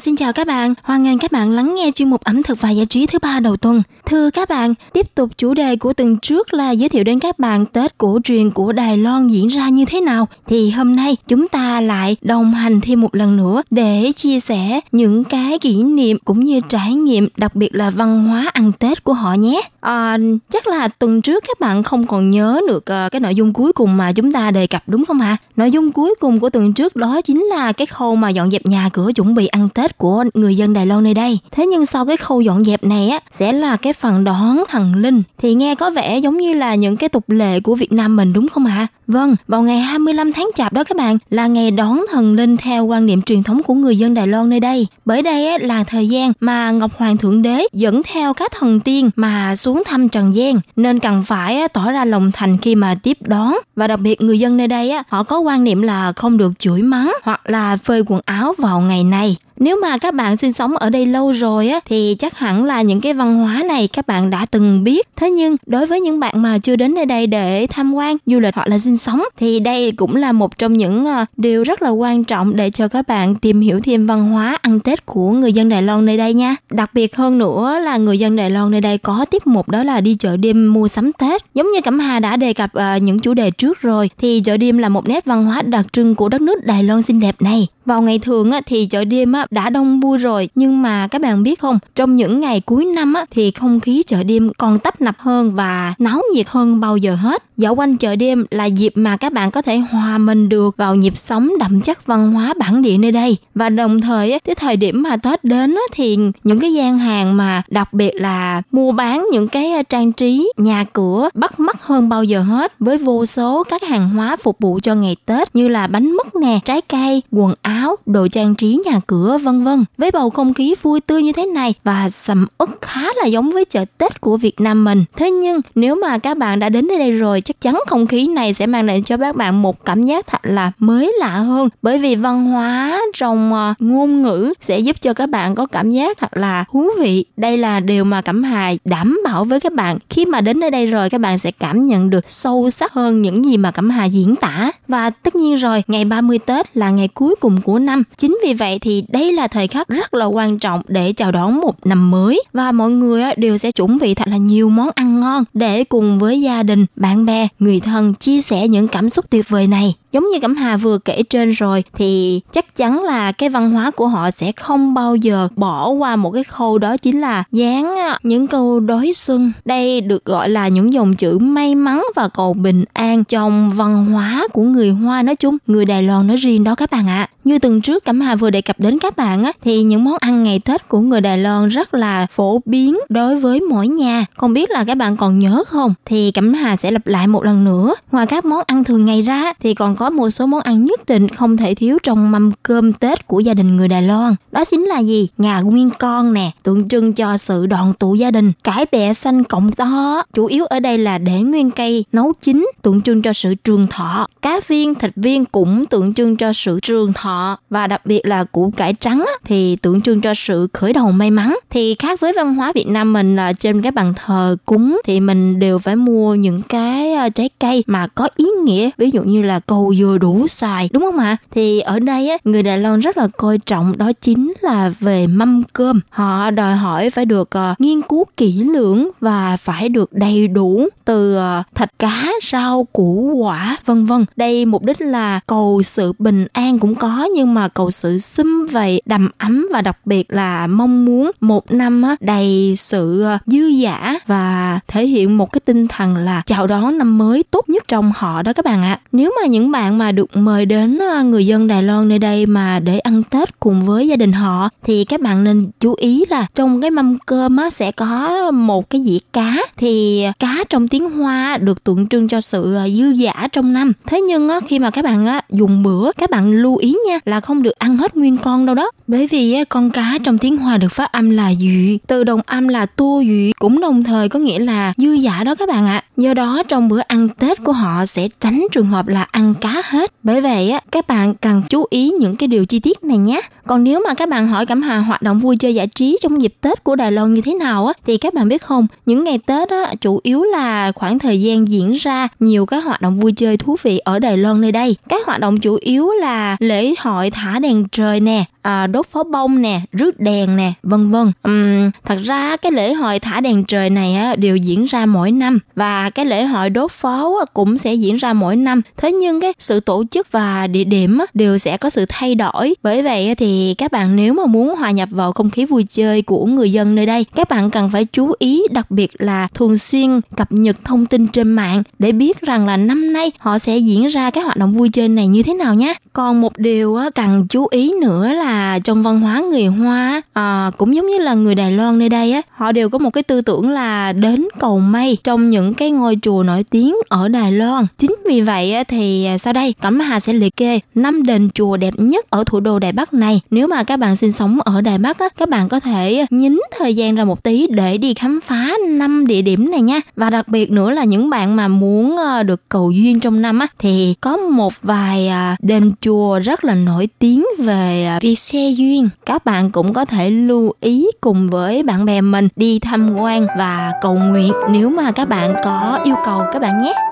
S10: Hà xin chào các bạn. Hoan nghênh các bạn lắng nghe chuyên mục ẩm thực và giải trí thứ ba đầu tuần. Thưa các bạn, tiếp tục chủ đề của tuần trước là giới thiệu đến các bạn Tết cổ truyền của Đài Loan diễn ra như thế nào. Thì hôm nay chúng ta lại đồng hành thêm một lần nữa để chia sẻ những cái kỷ niệm cũng như trải nghiệm, đặc biệt là văn hóa ăn Tết của họ nhé. À, chắc là tuần trước các bạn không còn nhớ được ờ, cái nội dung cuối cùng mà chúng ta đề cập đúng không ạ? Nội dung cuối cùng của tuần trước đó chính là cái khâu mà dọn dẹp nhà cửa chuẩn bị ăn Tết của người dân Đài Loan nơi đây. Thế nhưng sau cái khâu dọn dẹp này á sẽ là cái phần đón thần linh thì nghe có vẻ giống như là những cái tục lệ của Việt Nam mình đúng không ạ? Vâng, vào ngày 25 tháng Chạp đó các bạn là ngày đón thần linh theo quan niệm truyền thống của người dân Đài Loan nơi đây. Bởi đây á, là thời gian mà Ngọc Hoàng Thượng Đế dẫn theo các thần tiên mà xuống thăm Trần gian nên cần phải á, tỏ ra lòng thành khi mà tiếp đón và đặc biệt người dân nơi đây á, họ có quan niệm là không được chửi mắng hoặc là phơi quần áo vào ngày này nếu mà các bạn sinh sống ở đây lâu rồi á thì chắc hẳn là những cái văn hóa này các bạn đã từng biết. Thế nhưng đối với những bạn mà chưa đến nơi đây để tham quan, du lịch hoặc là sinh sống thì đây cũng là một trong những ờ, điều rất là quan trọng để cho các bạn tìm hiểu thêm văn hóa ăn Tết của người dân Đài Loan nơi đây nha. Đặc biệt hơn nữa là người dân Đài Loan nơi đây có tiếp mục đó là đi chợ đêm mua sắm Tết. Giống như Cẩm Hà đã đề cập ờ, những chủ đề trước rồi thì chợ đêm là một nét văn hóa đặc trưng của đất nước Đài Loan xinh đẹp này. Vào ngày thường á, thì chợ đêm á, đã đông vui rồi. Nhưng mà các bạn biết không trong những ngày cuối năm á, thì không khí chợ đêm còn tấp nập hơn và náo nhiệt hơn bao giờ hết. Dạo quanh chợ đêm là dịp mà các bạn có thể hòa mình được vào nhịp sống đậm chất văn hóa bản địa nơi đây. Và đồng thời á, cái thời điểm mà tết đến á, thì những cái gian hàng mà đặc biệt là mua bán những cái à, trang trí nhà cửa bắt mắt hơn bao giờ hết. Với vô số các hàng hóa phục vụ cho ngày tết như là bánh mứt nè trái cây quần áo đồ trang trí nhà cửa vân vân với bầu không khí vui tươi như thế này và sầm uất khá là giống với chợ Tết của Việt Nam mình. Thế nhưng nếu mà các bạn đã đến đây rồi chắc chắn không khí này sẽ mang lại cho các bạn một cảm giác thật là mới lạ hơn bởi vì văn hóa trong ờ, ngôn ngữ sẽ giúp cho các bạn có cảm giác thật là thú vị. Đây là điều mà Cẩm Hà đảm bảo với các bạn khi mà đến nơi đây rồi các bạn sẽ cảm nhận được sâu sắc hơn những gì mà Cẩm Hà diễn tả. Và tất nhiên rồi, ngày 30 Tết là ngày cuối cùng của năm. Chính vì vậy thì đây là thời khắc rất là quan trọng để chào đón một năm mới và mọi người đều sẽ chuẩn bị thật là nhiều món ăn ngon để cùng với gia đình, bạn bè, người thân chia sẻ những cảm xúc tuyệt vời này giống như cẩm hà vừa kể trên rồi, thì chắc chắn là cái văn hóa của họ sẽ không bao giờ bỏ qua một cái khâu đó chính là dán à, những câu đối xuân. Đây được gọi là những dòng chữ may mắn và cầu bình an trong văn hóa của người hoa nói chung, người đài loan nói riêng đó các bạn ạ. À. như tuần trước cẩm hà vừa đề cập đến các bạn á, thì những món ăn ngày tết của người đài loan rất là phổ biến đối với mỗi nhà. Không biết là các bạn còn nhớ không? Thì cẩm hà sẽ lặp lại một lần nữa. Ngoài các món ăn thường ngày ra thì còn có một số món ăn nhất định không thể thiếu trong mâm cơm Tết của gia đình người Đài Loan. Đó chính là gì? Ngà nguyên con nè, tượng trưng cho sự đoàn tụ gia đình. Cải bẹ xanh cộng to, chủ yếu ở đây là để nguyên cây nấu chín, tượng trưng cho sự trường thọ. Cá viên, thịt viên cũng tượng trưng cho sự trường thọ. Và đặc biệt là củ cải trắng thì tượng trưng cho sự khởi đầu may mắn. Thì khác với văn hóa Việt Nam mình là trên cái bàn thờ cúng thì mình đều phải mua những cái à, trái cây mà có ý nghĩa. Ví dụ như là cầu vừa đủ xài đúng không ạ? Thì ở đây á người Đài Loan rất là coi trọng đó chính là về mâm cơm. Họ đòi hỏi phải được uh, nghiên cứu kỹ lưỡng và phải được đầy đủ từ uh, thịt cá rau củ quả vân vân. Đây mục đích là cầu sự bình an cũng có nhưng mà cầu sự xâm vầy đầm ấm và đặc biệt là mong muốn một năm á, đầy sự ờ, dư giả và thể hiện một cái tinh thần là chào đón năm mới tốt nhất trong họ đó các bạn ạ. Nếu mà những bạn bạn mà được mời đến ờ, người dân Đài Loan nơi đây mà để ăn Tết cùng với gia đình họ thì các bạn nên chú ý là trong cái mâm cơm á, sẽ có một cái dĩa cá thì ờ, cá trong tiếng Hoa được tượng trưng cho sự ờ, dư giả trong năm. Thế nhưng á, khi mà các bạn á, dùng bữa các bạn lưu ý nha là không được ăn hết nguyên con đâu đó bởi vì con cá trong tiếng Hoa được phát âm là dụ, từ đồng âm là tu dụ cũng đồng thời có nghĩa là dư giả đó các bạn ạ. Do đó trong bữa ăn Tết của họ sẽ tránh trường hợp là ăn cá hết. Bởi vậy á, các bạn cần chú ý những cái điều chi tiết này nhé. Còn nếu mà các bạn hỏi Cẩm Hà hoạt động vui chơi giải trí trong dịp Tết của Đài Loan như thế nào á, thì các bạn biết không, những ngày Tết á, chủ yếu là khoảng thời gian diễn ra nhiều các hoạt động vui chơi thú vị ở Đài Loan nơi đây. Các hoạt động chủ yếu là lễ hội thả đèn trời nè, à, đốt pháo bông nè, rước đèn nè, vân vân. Uhm, thật ra cái lễ hội thả đèn trời này á, đều diễn ra mỗi năm và cái lễ hội đốt pháo cũng sẽ diễn ra mỗi năm. Thế nhưng cái sự tổ chức và địa điểm á, đều sẽ có sự thay đổi. Bởi vậy thì các bạn nếu mà muốn hòa nhập vào không khí vui chơi của người dân nơi đây, các bạn cần phải chú ý đặc biệt là thường xuyên cập nhật thông tin trên mạng để biết rằng là năm nay họ sẽ diễn ra cái hoạt động vui chơi này như thế nào nhé. Còn một điều á cần chú ý nữa là trong văn hóa người Hoa à, cũng giống như là người Đài Loan nơi đây á, họ đều có một cái tư tưởng là đến cầu may trong những cái ngôi chùa nổi tiếng ở Đài Loan. Chính vì vậy thì à, sau đây Cẩm Hà sẽ liệt kê năm đền chùa đẹp nhất ở thủ đô Đài Bắc này. Nếu mà các bạn sinh sống ở Đài Bắc á, các bạn có thể nhín thời gian ra một tí để đi khám phá năm địa điểm này nha. Và đặc biệt nữa là những bạn mà muốn ờ, được cầu duyên trong năm á thì có một vài à, đền chùa rất là nổi tiếng về à, việc xe duyên. Các bạn cũng có thể lưu ý cùng với bạn bè mình đi tham quan và cầu nguyện nếu mà các bạn có yêu cầu các bạn nhé.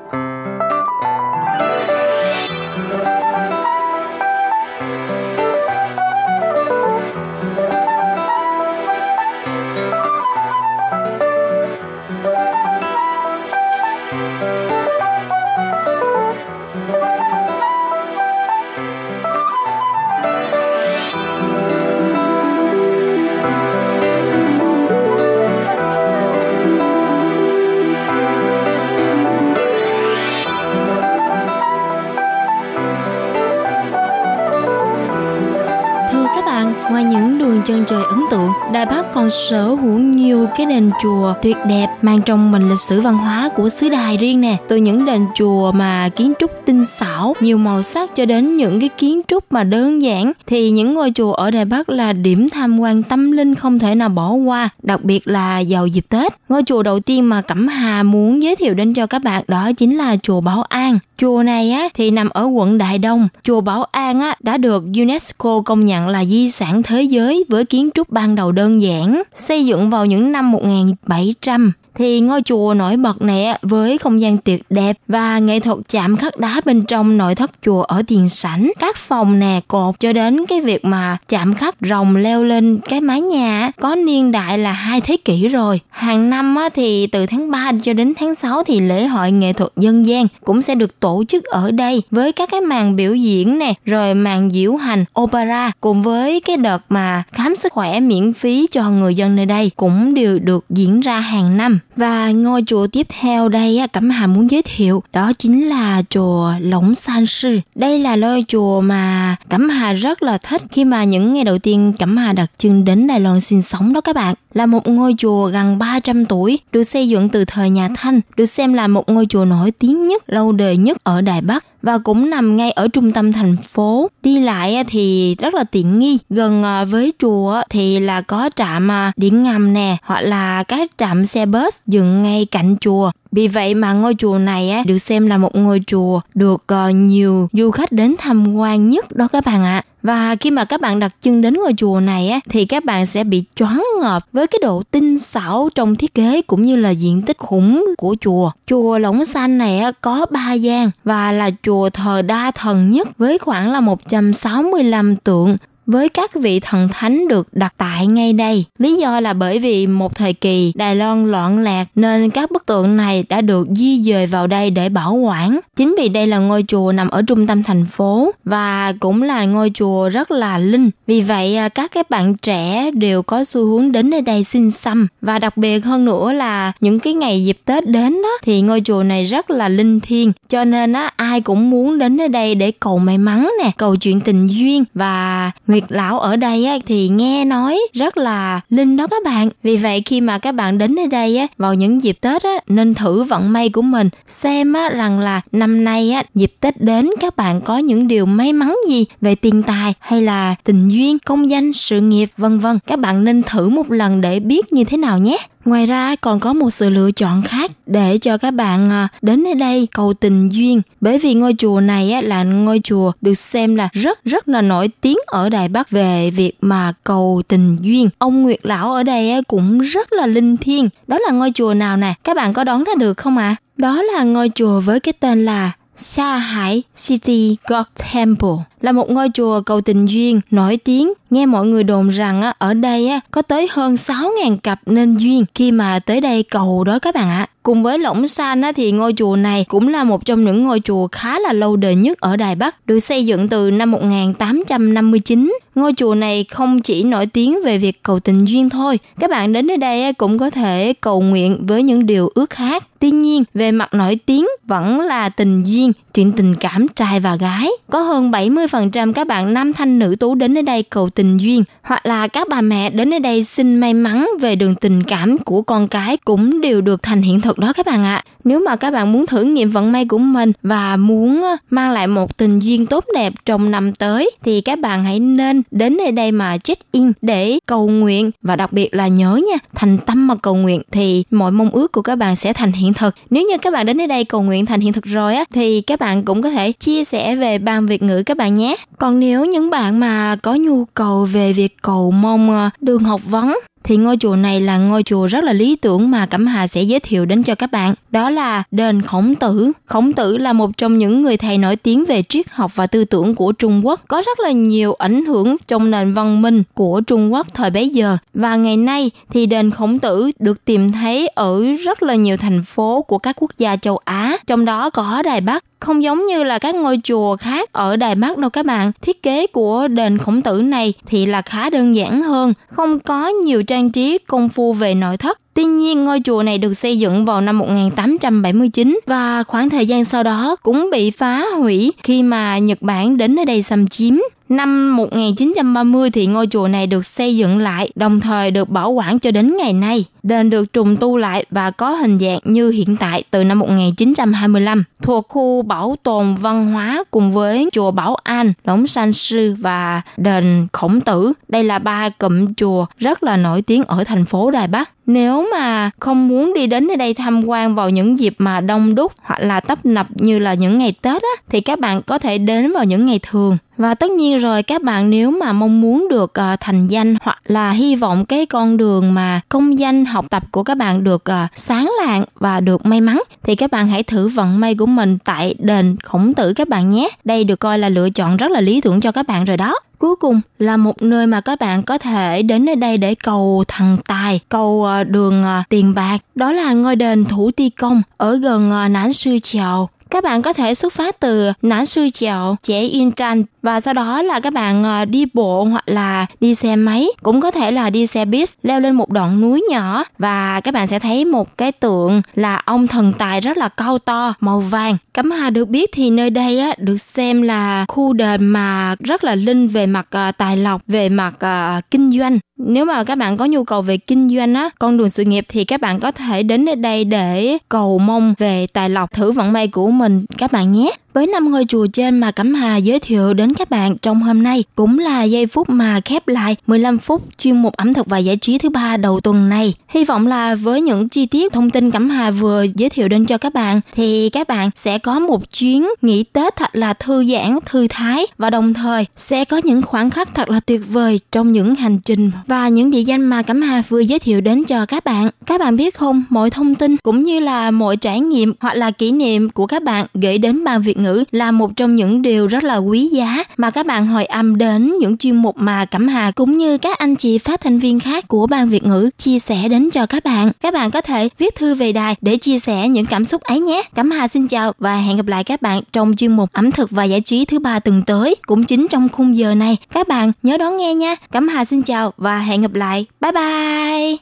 S10: Chân trời ấn tượng, Đài Bắc còn sở hữu nhiều cái đền chùa tuyệt đẹp mang trong mình lịch sử văn hóa của xứ Đài riêng nè. Từ những đền chùa mà kiến trúc tinh xảo, nhiều màu sắc cho đến những cái kiến trúc mà đơn giản thì những ngôi chùa ở Đài Bắc là điểm tham quan tâm linh không thể nào bỏ qua, đặc biệt là vào dịp Tết. Ngôi chùa đầu tiên mà Cẩm Hà muốn giới thiệu đến cho các bạn đó chính là chùa Bảo An. Chùa này á thì nằm ở quận Đại Đông. Chùa Bảo An á đã được UNESCO công nhận là di sản thế giới với kiến trúc ban đầu đơn giản, xây dựng vào những năm 1700 thì ngôi chùa nổi bật này với không gian tuyệt đẹp và nghệ thuật chạm khắc đá bên trong nội thất chùa ở tiền sảnh, các phòng nè, cột cho đến cái việc mà chạm khắc rồng leo lên cái mái nhà có niên đại là hai thế kỷ rồi. Hàng năm thì từ tháng 3 cho đến tháng 6 thì lễ hội nghệ thuật dân gian cũng sẽ được tổ chức ở đây với các cái màn biểu diễn nè, rồi màn diễu hành opera cùng với cái đợt mà khám sức khỏe miễn phí cho người dân nơi đây cũng đều được diễn ra hàng năm. Và ngôi chùa tiếp theo đây Cẩm Hà muốn giới thiệu đó chính là chùa Lỗng San Sư. Đây là ngôi chùa mà Cẩm Hà rất là thích khi mà những ngày đầu tiên Cẩm Hà đặt chân đến Đài Loan sinh sống đó các bạn. Là một ngôi chùa gần 300 tuổi, được xây dựng từ thời nhà Thanh, được xem là một ngôi chùa nổi tiếng nhất, lâu đời nhất ở Đài Bắc và cũng nằm ngay ở trung tâm thành phố. Đi lại à, thì rất là tiện nghi. Gần à, với chùa à, thì là có trạm điện ngầm nè, hoặc là các trạm xe bus dừng ngay cạnh chùa. Vì vậy mà ngôi chùa này á, được xem là một ngôi chùa được nhiều du khách đến tham quan nhất đó các bạn ạ. Và khi mà các bạn đặt chân đến ngôi chùa này á, thì các bạn sẽ bị choáng ngợp với cái độ tinh xảo trong thiết kế cũng như là diện tích khủng của chùa. Chùa Lỗng Xanh này á, có 3 gian và là chùa thờ đa thần nhất với khoảng là 165 tượng với các vị thần thánh được đặt tại ngay đây. Lý do là bởi vì một thời kỳ Đài Loan loạn lạc nên các bức tượng này đã được di dời vào đây để bảo quản. Chính vì đây là ngôi chùa nằm ở trung tâm thành phố và cũng là ngôi chùa rất là linh. Vì vậy à, các cái bạn trẻ đều có xu hướng đến nơi đây xin xăm và đặc biệt hơn nữa là những cái ngày dịp Tết đến đó thì ngôi chùa này rất là linh thiêng cho nên á ai cũng muốn đến nơi đây để cầu may mắn nè, cầu chuyện tình duyên và người Nguyệt lão ở đây á, thì nghe nói rất là linh đó các bạn. Vì vậy khi mà các bạn đến nơi đây á, vào những dịp Tết á, nên thử vận may của mình xem á, rằng là năm nay á, dịp Tết đến các bạn có những điều may mắn gì về tiền tài hay là tình duyên, công danh, sự nghiệp vân vân. Các bạn nên thử một lần để biết như thế nào nhé. Ngoài ra, còn có một sự lựa chọn khác để cho các bạn à, đến nơi đây cầu tình duyên. Bởi vì ngôi chùa này là ngôi chùa được xem là rất rất là nổi tiếng ở Đài Bắc về việc mà cầu tình duyên. Ông Nguyệt Lão ở đây cũng rất là linh thiêng. Đó là ngôi chùa nào nè? Các bạn có đoán ra được không ạ? À? Đó là ngôi chùa với cái tên là Sa Hải City God Temple là một ngôi chùa cầu tình duyên nổi tiếng. Nghe mọi người đồn rằng á, ở đây á, có tới hơn 6.000 cặp nên duyên khi mà tới đây cầu đó các bạn ạ. Cùng với Lỗng San á, thì ngôi chùa này cũng là một trong những ngôi chùa khá là lâu đời nhất ở Đài Bắc, được xây dựng từ năm 1859. Ngôi chùa này không chỉ nổi tiếng về việc cầu tình duyên thôi, các bạn đến nơi đây cũng có thể cầu nguyện với những điều ước khác. Tuy nhiên, về mặt nổi tiếng vẫn là tình duyên, chuyện tình cảm trai và gái. Có hơn 70% các bạn nam thanh nữ tú đến nơi đây cầu tình duyên, hoặc là các bà mẹ đến nơi đây xin may mắn về đường tình cảm của con cái cũng đều được thành hiện thực đó các bạn ạ. Nếu mà các bạn muốn thử nghiệm vận may của mình và muốn ờ, mang lại một tình duyên tốt đẹp trong năm tới thì các bạn hãy nên đến nơi đây mà check in để cầu nguyện và đặc biệt là nhớ nha, thành tâm mà cầu nguyện thì mọi mong ước của các bạn sẽ thành hiện thực. Nếu như các bạn đến nơi đây cầu nguyện thành hiện thực rồi á thì các bạn cũng có thể chia sẻ về ban Việt ngữ các bạn nhé. Còn nếu những bạn mà có nhu cầu về việc cầu mong ờ, đường học vấn thì ngôi chùa này là ngôi chùa rất là lý tưởng mà Cẩm Hà sẽ giới thiệu đến cho các bạn. Đó là đền Khổng Tử. Khổng Tử là một trong những người thầy nổi tiếng về triết học và tư tưởng của Trung Quốc, có rất là nhiều ảnh hưởng trong nền văn minh của Trung Quốc thời bấy giờ. Và ngày nay thì đền Khổng Tử được tìm thấy ở rất là nhiều thành phố của các quốc gia châu Á, trong đó có Đài Bắc không giống như là các ngôi chùa khác ở Đài Bắc đâu các bạn. Thiết kế của đền khổng tử này thì là khá đơn giản hơn, không có nhiều trang trí công phu về nội thất. Tuy nhiên, ngôi chùa này được xây dựng vào năm 1879 và khoảng thời gian sau đó cũng bị phá hủy khi mà Nhật Bản đến ở đây xâm chiếm. Năm 1930 thì ngôi chùa này được xây dựng lại, đồng thời được bảo quản cho đến ngày nay. Đền được trùng tu lại và có hình dạng như hiện tại từ năm 1925, thuộc khu bảo tồn văn hóa cùng với chùa Bảo An, Lỗng San Sư và đền Khổng Tử. Đây là ba cụm chùa rất là nổi tiếng ở thành phố Đài Bắc. Nếu mà không muốn đi đến nơi đây tham quan vào những dịp mà đông đúc hoặc là tấp nập như là những ngày Tết á, thì các bạn có thể đến vào những ngày thường. Và tất nhiên rồi các bạn nếu mà mong muốn được uh, thành danh hoặc là hy vọng cái con đường mà công danh học tập của các bạn được uh, sáng lạng và được may mắn thì các bạn hãy thử vận may của mình tại đền khổng tử các bạn nhé. Đây được coi là lựa chọn rất là lý tưởng cho các bạn rồi đó. Cuối cùng là một nơi mà các bạn có thể đến nơi đây để cầu thần tài, cầu ờ, đường ờ, tiền bạc. Đó là ngôi đền Thủ Ti Công ở gần ờ, nán Sư Chào các bạn có thể xuất phát từ Nán Sư Chào, Chế Yên Tranh và sau đó là các bạn ờ, đi bộ hoặc là đi xe máy, cũng có thể là đi xe buýt, leo lên một đoạn núi nhỏ. Và các bạn sẽ thấy một cái tượng là ông thần tài rất là cao to, màu vàng. Cẩm hà được biết thì nơi đây á, được xem là khu đền mà rất là linh về mặt ờ, tài lộc, về mặt ờ, kinh doanh. Nếu mà các bạn có nhu cầu về kinh doanh á, con đường sự nghiệp thì các bạn có thể đến nơi đây để cầu mong về tài lộc, thử vận may của mình các bạn nhé với năm ngôi chùa trên mà Cẩm Hà giới thiệu đến các bạn trong hôm nay cũng là giây phút mà khép lại 15 phút chuyên mục ẩm thực và giải trí thứ ba đầu tuần này. Hy vọng là với những chi tiết thông tin Cẩm Hà vừa giới thiệu đến cho các bạn thì các bạn sẽ có một chuyến nghỉ Tết thật là thư giãn, thư thái và đồng thời sẽ có những khoảnh khắc thật là tuyệt vời trong những hành trình và những địa danh mà Cẩm Hà vừa giới thiệu đến cho các bạn. Các bạn biết không, mọi thông tin cũng như là mọi trải nghiệm hoặc là kỷ niệm của các bạn gửi đến bàn Việt Ngữ là một trong những điều rất là quý giá mà các bạn hồi âm đến những chuyên mục mà Cẩm Hà cũng như các anh chị phát thanh viên khác của Ban Việt ngữ chia sẻ đến cho các bạn. Các bạn có thể viết thư về đài để chia sẻ những cảm xúc ấy nhé. Cẩm Hà xin chào và hẹn gặp lại các bạn trong chuyên mục ẩm thực và giải trí thứ ba tuần tới, cũng chính trong khung giờ này. Các bạn nhớ đón nghe nha. Cẩm Hà xin chào và hẹn gặp lại. Bye bye.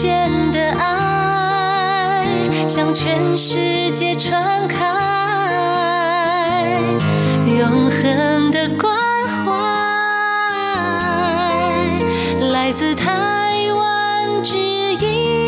S10: Thank you. 向全世界传开，永恒的关怀，
S9: 来自台湾之音。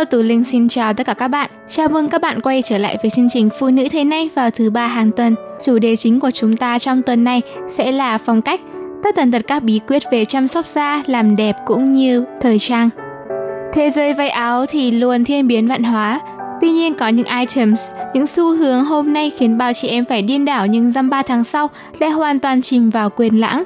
S11: Hello, Tú Linh xin chào tất cả các bạn. Chào mừng các bạn quay trở lại với chương trình Phụ nữ thế này vào thứ ba hàng tuần. Chủ đề chính của chúng ta trong tuần này sẽ là phong cách, tất tần tật các bí quyết về chăm sóc da, làm đẹp cũng như thời trang. Thế giới váy áo thì luôn thiên biến vạn hóa. Tuy nhiên có những items, những xu hướng hôm nay khiến bao chị em phải điên đảo nhưng dăm ba tháng sau lại hoàn toàn chìm vào quên lãng.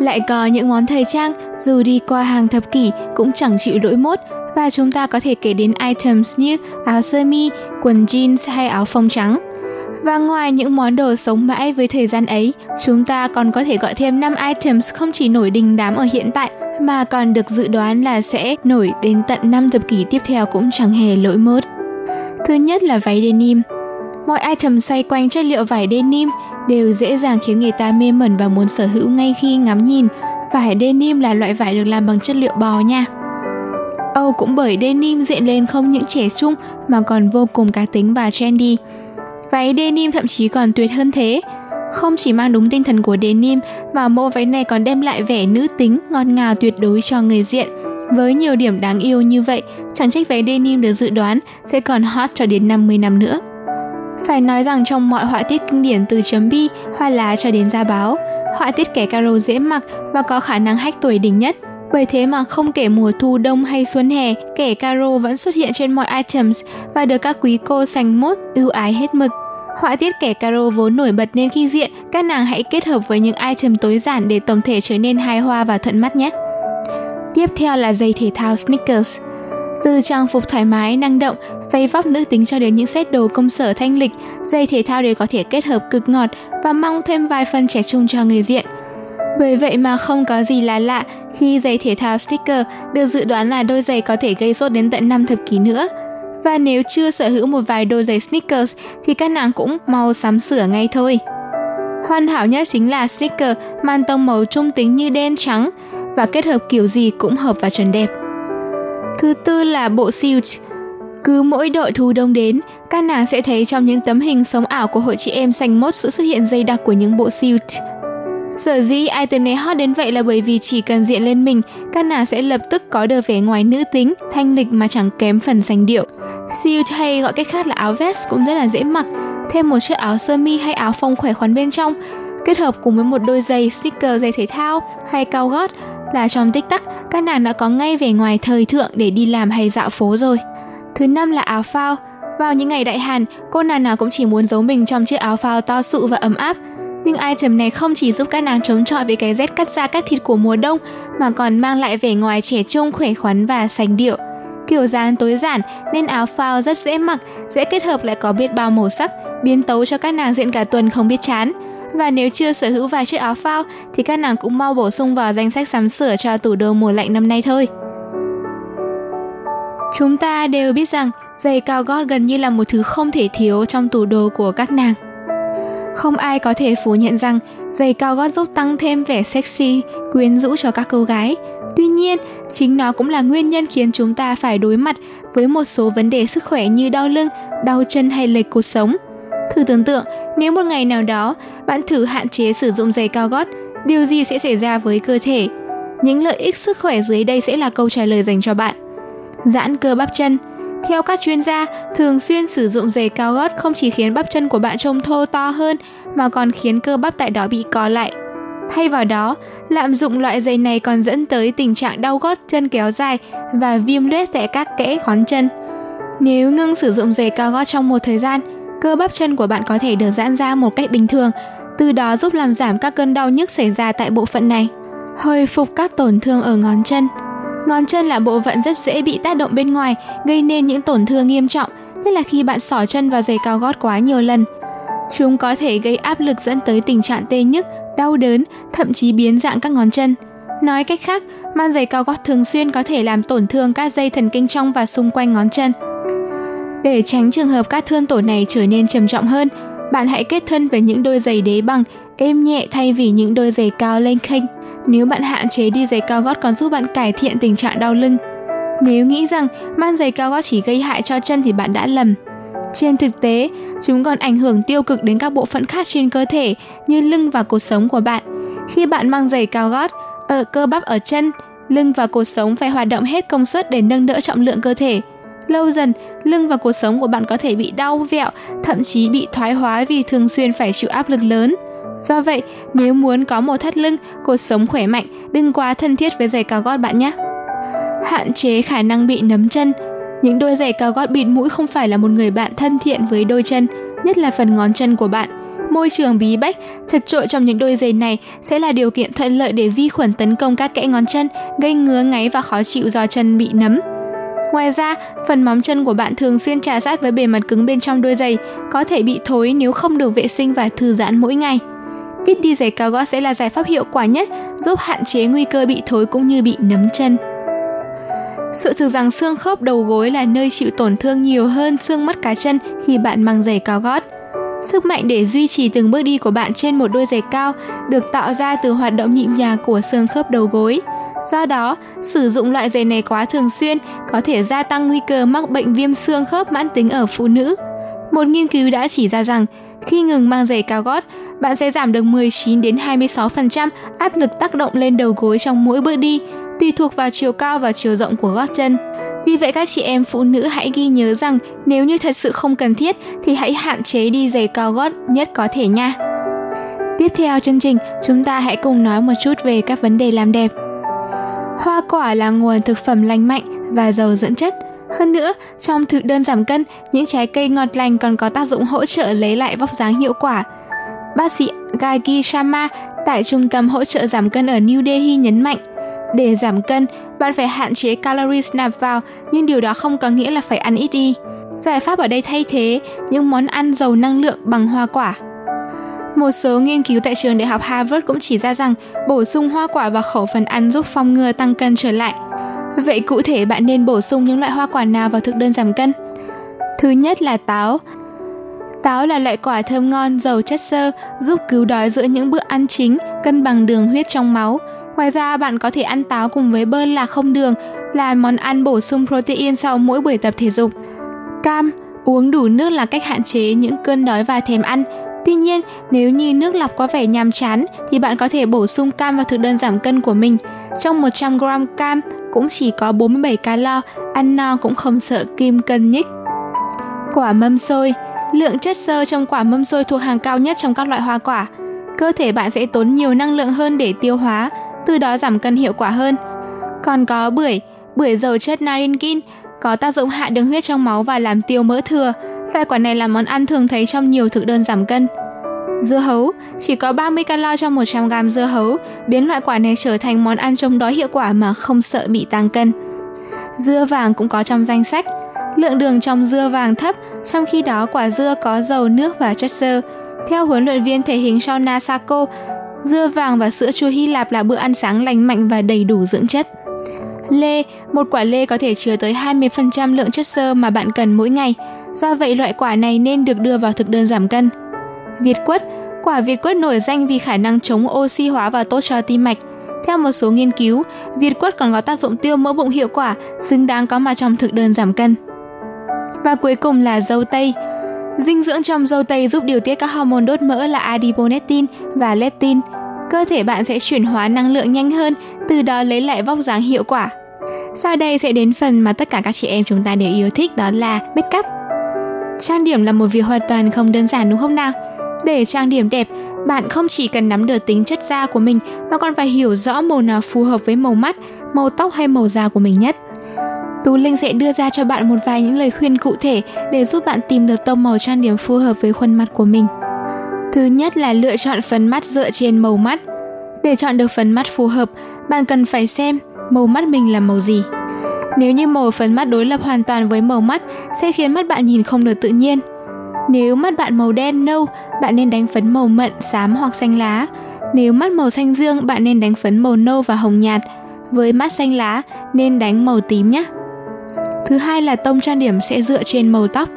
S11: Lại có những món thời trang dù đi qua hàng thập kỷ cũng chẳng chịu đổi mốt và chúng ta có thể kể đến items như áo sơ mi, quần jeans hay áo phông trắng. Và ngoài những món đồ sống mãi với thời gian ấy, chúng ta còn có thể gọi thêm 5 items không chỉ nổi đình đám ở hiện tại mà còn được dự đoán là sẽ nổi đến tận 5 thập kỷ tiếp theo cũng chẳng hề lỗi mốt. Thứ nhất là váy denim. Mọi item xoay quanh chất liệu vải denim đều dễ dàng khiến người ta mê mẩn và muốn sở hữu ngay khi ngắm nhìn. Vải denim là loại vải được làm bằng chất liệu bò nha. Âu cũng bởi denim diện lên không những trẻ trung mà còn vô cùng cá tính và trendy. Váy denim thậm chí còn tuyệt hơn thế. Không chỉ mang đúng tinh thần của denim mà mẫu váy này còn đem lại vẻ nữ tính, ngọt ngào tuyệt đối cho người diện. Với nhiều điểm đáng yêu như vậy, chẳng trách váy denim được dự đoán sẽ còn hot cho đến 50 năm nữa. Phải nói rằng trong mọi họa tiết kinh điển từ chấm bi, hoa lá cho đến da báo, họa tiết kẻ caro dễ mặc và có khả năng hách tuổi đỉnh nhất. Bởi thế mà không kể mùa thu đông hay xuân hè, kẻ caro vẫn xuất hiện trên mọi items và được các quý cô sành mốt ưu ái hết mực. Họa tiết kẻ caro vốn nổi bật nên khi diện, các nàng hãy kết hợp với những item tối giản để tổng thể trở nên hài hoa và thuận mắt nhé. Tiếp theo là giày thể thao sneakers. Từ trang phục thoải mái, năng động, váy vóc nữ tính cho đến những set đồ công sở thanh lịch, giày thể thao đều có thể kết hợp cực ngọt và mong thêm vài phần trẻ trung cho người diện. Bởi vậy mà không có gì là lạ khi giày thể thao sneaker được dự đoán là đôi giày có thể gây sốt đến tận 5 thập kỷ nữa. Và nếu chưa sở hữu một vài đôi giày sneakers thì các nàng cũng mau sắm sửa ngay thôi. Hoàn hảo nhất chính là sneaker mang tông màu trung tính như đen trắng và kết hợp kiểu gì cũng hợp và chuẩn đẹp. Thứ tư là bộ suit. Cứ mỗi đội thu đông đến, các nàng sẽ thấy trong những tấm hình sống ảo của hội chị em sành mốt sự xuất hiện dây đặc của những bộ suit. Sở dĩ item này hot đến vậy là bởi vì chỉ cần diện lên mình, các nàng sẽ lập tức có được vẻ ngoài nữ tính, thanh lịch mà chẳng kém phần sành điệu. Suit hay gọi cách khác là áo vest cũng rất là dễ mặc, thêm một chiếc áo sơ mi hay áo phông khỏe khoắn bên trong, kết hợp cùng với một đôi giày sneaker giày thể thao hay cao gót là trong tích tắc các nàng đã có ngay vẻ ngoài thời thượng để đi làm hay dạo phố rồi. Thứ năm là áo phao. Vào những ngày đại hàn, cô nàng nào cũng chỉ muốn giấu mình trong chiếc áo phao to sụ và ấm áp. Nhưng item này không chỉ giúp các nàng chống chọi với cái rét cắt da cắt thịt của mùa đông mà còn mang lại vẻ ngoài trẻ trung, khỏe khoắn và sành điệu. Kiểu dáng tối giản nên áo phao rất dễ mặc, dễ kết hợp lại có biết bao màu sắc, biến tấu cho các nàng diện cả tuần không biết chán. Và nếu chưa sở hữu vài chiếc áo phao thì các nàng cũng mau bổ sung vào danh sách sắm sửa cho tủ đồ mùa lạnh năm nay thôi. Chúng ta đều biết rằng giày cao gót gần như là một thứ không thể thiếu trong tủ đồ của các nàng. Không ai có thể phủ nhận rằng giày cao gót giúp tăng thêm vẻ sexy, quyến rũ cho các cô gái. Tuy nhiên, chính nó cũng là nguyên nhân khiến chúng ta phải đối mặt với một số vấn đề sức khỏe như đau lưng, đau chân hay lệch cột sống. Thử tưởng tượng, nếu một ngày nào đó bạn thử hạn chế sử dụng giày cao gót, điều gì sẽ xảy ra với cơ thể? Những lợi ích sức khỏe dưới đây sẽ là câu trả lời dành cho bạn. Giãn cơ bắp chân, theo các chuyên gia, thường xuyên sử dụng giày cao gót không chỉ khiến bắp chân của bạn trông thô to hơn mà còn khiến cơ bắp tại đó bị co lại. Thay vào đó, lạm dụng loại giày này còn dẫn tới tình trạng đau gót chân kéo dài và viêm loét tại các kẽ ngón chân. Nếu ngưng sử dụng giày cao gót trong một thời gian, cơ bắp chân của bạn có thể được giãn ra một cách bình thường, từ đó giúp làm giảm các cơn đau nhức xảy ra tại bộ phận này. Hồi phục các tổn thương ở ngón chân. Ngón chân là bộ phận rất dễ bị tác động bên ngoài, gây nên những tổn thương nghiêm trọng, nhất là khi bạn xỏ chân vào giày cao gót quá nhiều lần. Chúng có thể gây áp lực dẫn tới tình trạng tê nhức, đau đớn, thậm chí biến dạng các ngón chân. Nói cách khác, mang giày cao gót thường xuyên có thể làm tổn thương các dây thần kinh trong và xung quanh ngón chân. Để tránh trường hợp các thương tổn này trở nên trầm trọng hơn, bạn hãy kết thân với những đôi giày đế bằng, êm nhẹ thay vì những đôi giày cao lên khênh. Nếu bạn hạn chế đi giày cao gót còn giúp bạn cải thiện tình trạng đau lưng. Nếu nghĩ rằng mang giày cao gót chỉ gây hại cho chân thì bạn đã lầm. Trên thực tế, chúng còn ảnh hưởng tiêu cực đến các bộ phận khác trên cơ thể như lưng và cột sống của bạn. Khi bạn mang giày cao gót, ở cơ bắp ở chân, lưng và cột sống phải hoạt động hết công suất để nâng đỡ trọng lượng cơ thể. Lâu dần, lưng và cột sống của bạn có thể bị đau vẹo, thậm chí bị thoái hóa vì thường xuyên phải chịu áp lực lớn. Do vậy, nếu muốn có một thắt lưng, cột sống khỏe mạnh, đừng quá thân thiết với giày cao gót bạn nhé. Hạn chế khả năng bị nấm chân. Những đôi giày cao gót bịt mũi không phải là một người bạn thân thiện với đôi chân, nhất là phần ngón chân của bạn. Môi trường bí bách, chật trội trong những đôi giày này sẽ là điều kiện thuận lợi để vi khuẩn tấn công các kẽ ngón chân, gây ngứa ngáy và khó chịu do chân bị nấm. Ngoài ra, phần móng chân của bạn thường xuyên trà sát với bề mặt cứng bên trong đôi giày, có thể bị thối nếu không được vệ sinh và thư giãn mỗi ngày. Ít đi giày cao gót sẽ là giải pháp hiệu quả nhất, giúp hạn chế nguy cơ bị thối cũng như bị nấm chân. Sự thực rằng xương khớp đầu gối là nơi chịu tổn thương nhiều hơn xương mắt cá chân khi bạn mang giày cao gót. Sức mạnh để duy trì từng bước đi của bạn trên một đôi giày cao được tạo ra từ hoạt động nhịp nhàng của xương khớp đầu gối. Do đó, sử dụng loại giày này quá thường xuyên có thể gia tăng nguy cơ mắc bệnh viêm xương khớp mãn tính ở phụ nữ. Một nghiên cứu đã chỉ ra rằng khi ngừng mang giày cao gót, bạn sẽ giảm được 19 đến 26% áp lực tác động lên đầu gối trong mỗi bước đi, tùy thuộc vào chiều cao và chiều rộng của gót chân. Vì vậy các chị em phụ nữ hãy ghi nhớ rằng nếu như thật sự không cần thiết thì hãy hạn chế đi giày cao gót nhất có thể nha. Tiếp theo chương trình, chúng ta hãy cùng nói một chút về các vấn đề làm đẹp. Hoa quả là nguồn thực phẩm lành mạnh và giàu dưỡng chất. Hơn nữa, trong thực đơn giảm cân, những trái cây ngọt lành còn có tác dụng hỗ trợ lấy lại vóc dáng hiệu quả. Bác sĩ Gagi Sharma tại Trung tâm hỗ trợ giảm cân ở New Delhi nhấn mạnh, để giảm cân, bạn phải hạn chế calories nạp vào, nhưng điều đó không có nghĩa là phải ăn ít đi. Giải pháp ở đây thay thế những món ăn giàu năng lượng bằng hoa quả. Một số nghiên cứu tại trường đại học Harvard cũng chỉ ra rằng bổ sung hoa quả vào khẩu phần ăn giúp phòng ngừa tăng cân trở lại. Vậy cụ thể bạn nên bổ sung những loại hoa quả nào vào thực đơn giảm cân? Thứ nhất là táo. Táo là loại quả thơm ngon, giàu chất xơ, giúp cứu đói giữa những bữa ăn chính, cân bằng đường huyết trong máu. Ngoài ra, bạn có thể ăn táo cùng với bơ là không đường, là món ăn bổ sung protein sau mỗi buổi tập thể dục. Cam, uống đủ nước là cách hạn chế những cơn đói và thèm ăn. Tuy nhiên, nếu như nước lọc có vẻ nhàm chán thì bạn có thể bổ sung cam vào thực đơn giảm cân của mình. Trong 100 g cam cũng chỉ có 47 calo, ăn no cũng không sợ kim cân nhích. Quả mâm xôi Lượng chất xơ trong quả mâm xôi thuộc hàng cao nhất trong các loại hoa quả. Cơ thể bạn sẽ tốn nhiều năng lượng hơn để tiêu hóa, từ đó giảm cân hiệu quả hơn. Còn có bưởi, bưởi giàu chất narinkin, có tác dụng hạ đường huyết trong máu và làm tiêu mỡ thừa. Loại quả này là món ăn thường thấy trong nhiều thực đơn giảm cân. Dưa hấu, chỉ có 30 calo trong 100 gram dưa hấu, biến loại quả này trở thành món ăn chống đói hiệu quả mà không sợ bị tăng cân. Dưa vàng cũng có trong danh sách, lượng đường trong dưa vàng thấp, trong khi đó quả dưa có dầu nước và chất xơ. Theo huấn luyện viên thể hình Shauna Sako, dưa vàng và sữa chua Hy Lạp là bữa ăn sáng lành mạnh và đầy đủ dưỡng chất. Lê, một quả lê có thể chứa tới 20% lượng chất xơ mà bạn cần mỗi ngày. Do vậy loại quả này nên được đưa vào thực đơn giảm cân. Việt quất, quả Việt quất nổi danh vì khả năng chống oxy hóa và tốt cho tim mạch. Theo một số nghiên cứu, Việt quất còn có tác dụng tiêu mỡ bụng hiệu quả, xứng đáng có mặt trong thực đơn giảm cân. Và cuối cùng là dâu tây. Dinh dưỡng trong dâu tây giúp điều tiết các hormone đốt mỡ là adiponectin và leptin. Cơ thể bạn sẽ chuyển hóa năng lượng nhanh hơn, từ đó lấy lại vóc dáng hiệu quả. Sau đây sẽ đến phần mà tất cả các chị em chúng ta đều yêu thích đó là make up. Trang điểm là một việc hoàn toàn không đơn giản đúng không nào? Để trang điểm đẹp, bạn không chỉ cần nắm được tính chất da của mình mà còn phải hiểu rõ màu nào phù hợp với màu mắt, màu tóc hay màu da của mình nhất. Tú Linh sẽ đưa ra cho bạn một vài những lời khuyên cụ thể để giúp bạn tìm được tông màu trang điểm phù hợp với khuôn mặt của mình. Thứ nhất là lựa chọn phấn mắt dựa trên màu mắt. Để chọn được phấn mắt phù hợp, bạn cần phải xem màu mắt mình là màu gì. Nếu như màu phấn mắt đối lập hoàn toàn với màu mắt sẽ khiến mắt bạn nhìn không được tự nhiên. Nếu mắt bạn màu đen nâu, bạn nên đánh phấn màu mận, xám hoặc xanh lá. Nếu mắt màu xanh dương, bạn nên đánh phấn màu nâu và hồng nhạt. Với mắt xanh lá, nên đánh màu tím nhé. Thứ hai là tông trang điểm sẽ dựa trên màu tóc.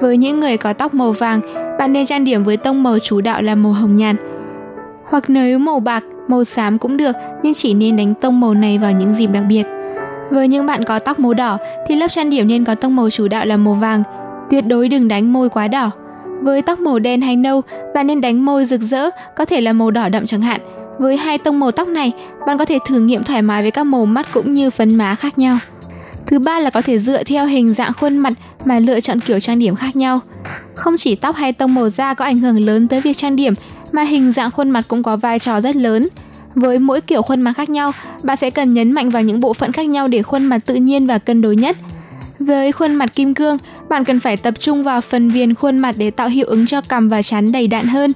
S11: Với những người có tóc màu vàng, bạn nên trang điểm với tông màu chủ đạo là màu hồng nhạt. Hoặc nếu màu bạc, màu xám cũng được, nhưng chỉ nên đánh tông màu này vào những dịp đặc biệt. Với những bạn có tóc màu đỏ thì lớp trang điểm nên có tông màu chủ đạo là màu vàng. Tuyệt đối đừng đánh môi quá đỏ. Với tóc màu đen hay nâu, bạn nên đánh môi rực rỡ, có thể là màu đỏ đậm chẳng hạn. Với hai tông màu tóc này, bạn có thể thử nghiệm thoải mái với các màu mắt cũng như phấn má khác nhau. Thứ ba là có thể dựa theo hình dạng khuôn mặt mà lựa chọn kiểu trang điểm khác nhau. Không chỉ tóc hay tông màu da có ảnh hưởng lớn tới việc trang điểm, mà hình dạng khuôn mặt cũng có vai trò rất lớn. Với mỗi kiểu khuôn mặt khác nhau, bạn sẽ cần nhấn mạnh vào những bộ phận khác nhau để khuôn mặt tự nhiên và cân đối nhất. Với khuôn mặt kim cương, bạn cần phải tập trung vào phần viền khuôn mặt để tạo hiệu ứng cho cằm và trán đầy đặn hơn.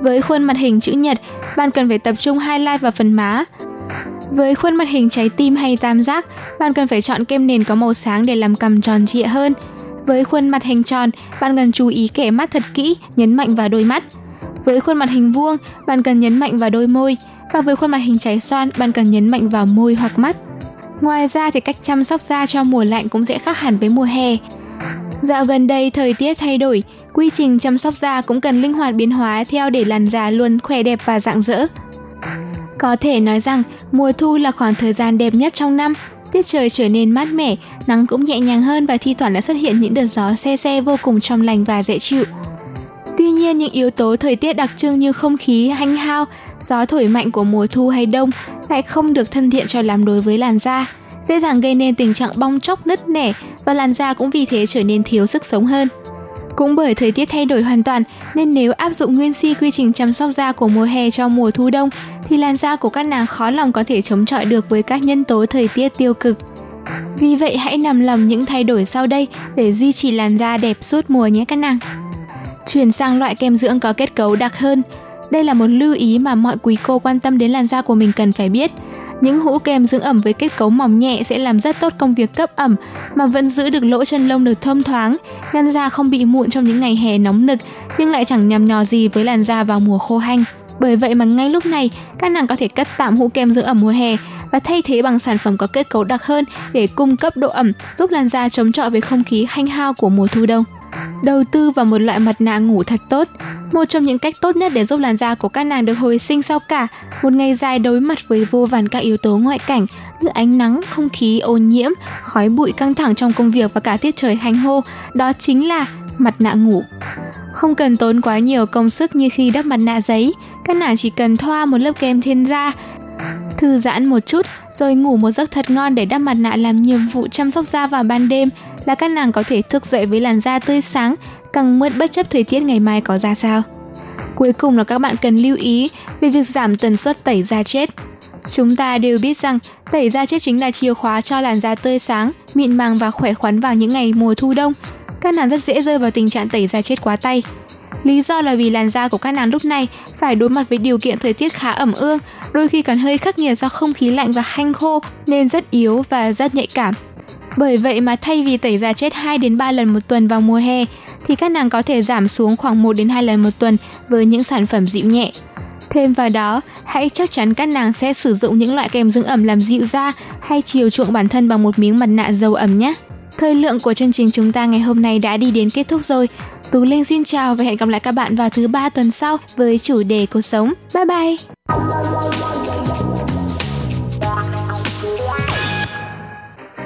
S11: Với khuôn mặt hình chữ nhật, bạn cần phải tập trung highlight vào phần má. Với khuôn mặt hình trái tim hay tam giác, bạn cần phải chọn kem nền có màu sáng để làm cằm tròn trịa hơn. Với khuôn mặt hình tròn, bạn cần chú ý kẻ mắt thật kỹ, nhấn mạnh vào đôi mắt. Với khuôn mặt hình vuông, bạn cần nhấn mạnh vào đôi môi. Và với khuôn mặt hình trái xoan, bạn cần nhấn mạnh vào môi hoặc mắt. Ngoài ra thì cách chăm sóc da cho mùa lạnh cũng sẽ khác hẳn với mùa hè. Dạo gần đây thời tiết thay đổi, quy trình chăm sóc da cũng cần linh hoạt biến hóa theo để làn da luôn khỏe đẹp và rạng rỡ. Có thể nói rằng mùa thu là khoảng thời gian đẹp nhất trong năm, tiết trời trở nên mát mẻ, nắng cũng nhẹ nhàng hơn và thi thoảng đã xuất hiện những đợt gió xe xe vô cùng trong lành và dễ chịu. Tuy nhiên, những yếu tố thời tiết đặc trưng như không khí hanh hao, gió thổi mạnh của mùa thu hay đông lại không được thân thiện cho lắm đối với làn da, dễ dàng gây nên tình trạng bong chóc nứt nẻ và làn da cũng vì thế trở nên thiếu sức sống hơn. Cũng bởi thời tiết thay đổi hoàn toàn, nên nếu áp dụng nguyên si quy trình chăm sóc da của mùa hè cho mùa thu đông, thì làn da của các nàng khó lòng có thể chống chọi được với các nhân tố thời tiết tiêu cực. Vì vậy, hãy nằm lòng những thay đổi sau đây để duy trì làn da đẹp suốt mùa nhé các nàng. Chuyển sang loại kem dưỡng có kết cấu đặc hơn. Đây là một lưu ý mà mọi quý cô quan tâm đến làn da của mình cần phải biết. Những hũ kem dưỡng ẩm với kết cấu mỏng nhẹ sẽ làm rất tốt công việc cấp ẩm mà vẫn giữ được lỗ chân lông được thông thoáng, ngăn da không bị mụn trong những ngày hè nóng nực nhưng lại chẳng nhằm nhò gì với làn da vào mùa khô hanh. Bởi vậy mà ngay lúc này, các nàng có thể cất tạm hũ kem dưỡng ẩm mùa hè và thay thế bằng sản phẩm có kết cấu đặc hơn để cung cấp độ ẩm, giúp làn da chống chọi với không khí hanh hao của mùa thu đông. Đầu tư vào một loại mặt nạ ngủ thật tốt, một trong những cách tốt nhất để giúp làn da của các nàng được hồi sinh sau cả một ngày dài đối mặt với vô vàn các yếu tố ngoại cảnh như ánh nắng, không khí ô nhiễm, khói bụi căng thẳng trong công việc và cả tiết trời hành hô, đó chính là mặt nạ ngủ. Không cần tốn quá nhiều công sức như khi đắp mặt nạ giấy, các nàng chỉ cần thoa một lớp kem thiên da, thư giãn một chút rồi ngủ một giấc thật ngon để đắp mặt nạ làm nhiệm vụ chăm sóc da vào ban đêm là các nàng có thể thức dậy với làn da tươi sáng, căng mượt bất chấp thời tiết ngày mai có ra sao. Cuối cùng là các bạn cần lưu ý về việc giảm tần suất tẩy da chết. Chúng ta đều biết rằng tẩy da chết chính là chìa khóa cho làn da tươi sáng, mịn màng và khỏe khoắn vào những ngày mùa thu đông. Các nàng rất dễ rơi vào tình trạng tẩy da chết quá tay. Lý do là vì làn da của các nàng lúc này phải đối mặt với điều kiện thời tiết khá ẩm ương, đôi khi còn hơi khắc nghiệt do không khí lạnh và hanh khô nên rất yếu và rất nhạy cảm. Bởi vậy mà thay vì tẩy da chết 2 đến 3 lần một tuần vào mùa hè thì các nàng có thể giảm xuống khoảng 1 đến 2 lần một tuần với những sản phẩm dịu nhẹ. Thêm vào đó, hãy chắc chắn các nàng sẽ sử dụng những loại kem dưỡng ẩm làm dịu da hay chiều chuộng bản thân bằng một miếng mặt nạ dầu ẩm nhé. Thời lượng của chương trình chúng ta ngày hôm nay đã đi đến kết thúc rồi. Tú Linh xin chào và hẹn gặp lại các bạn vào thứ ba tuần sau với chủ đề cuộc sống. Bye bye!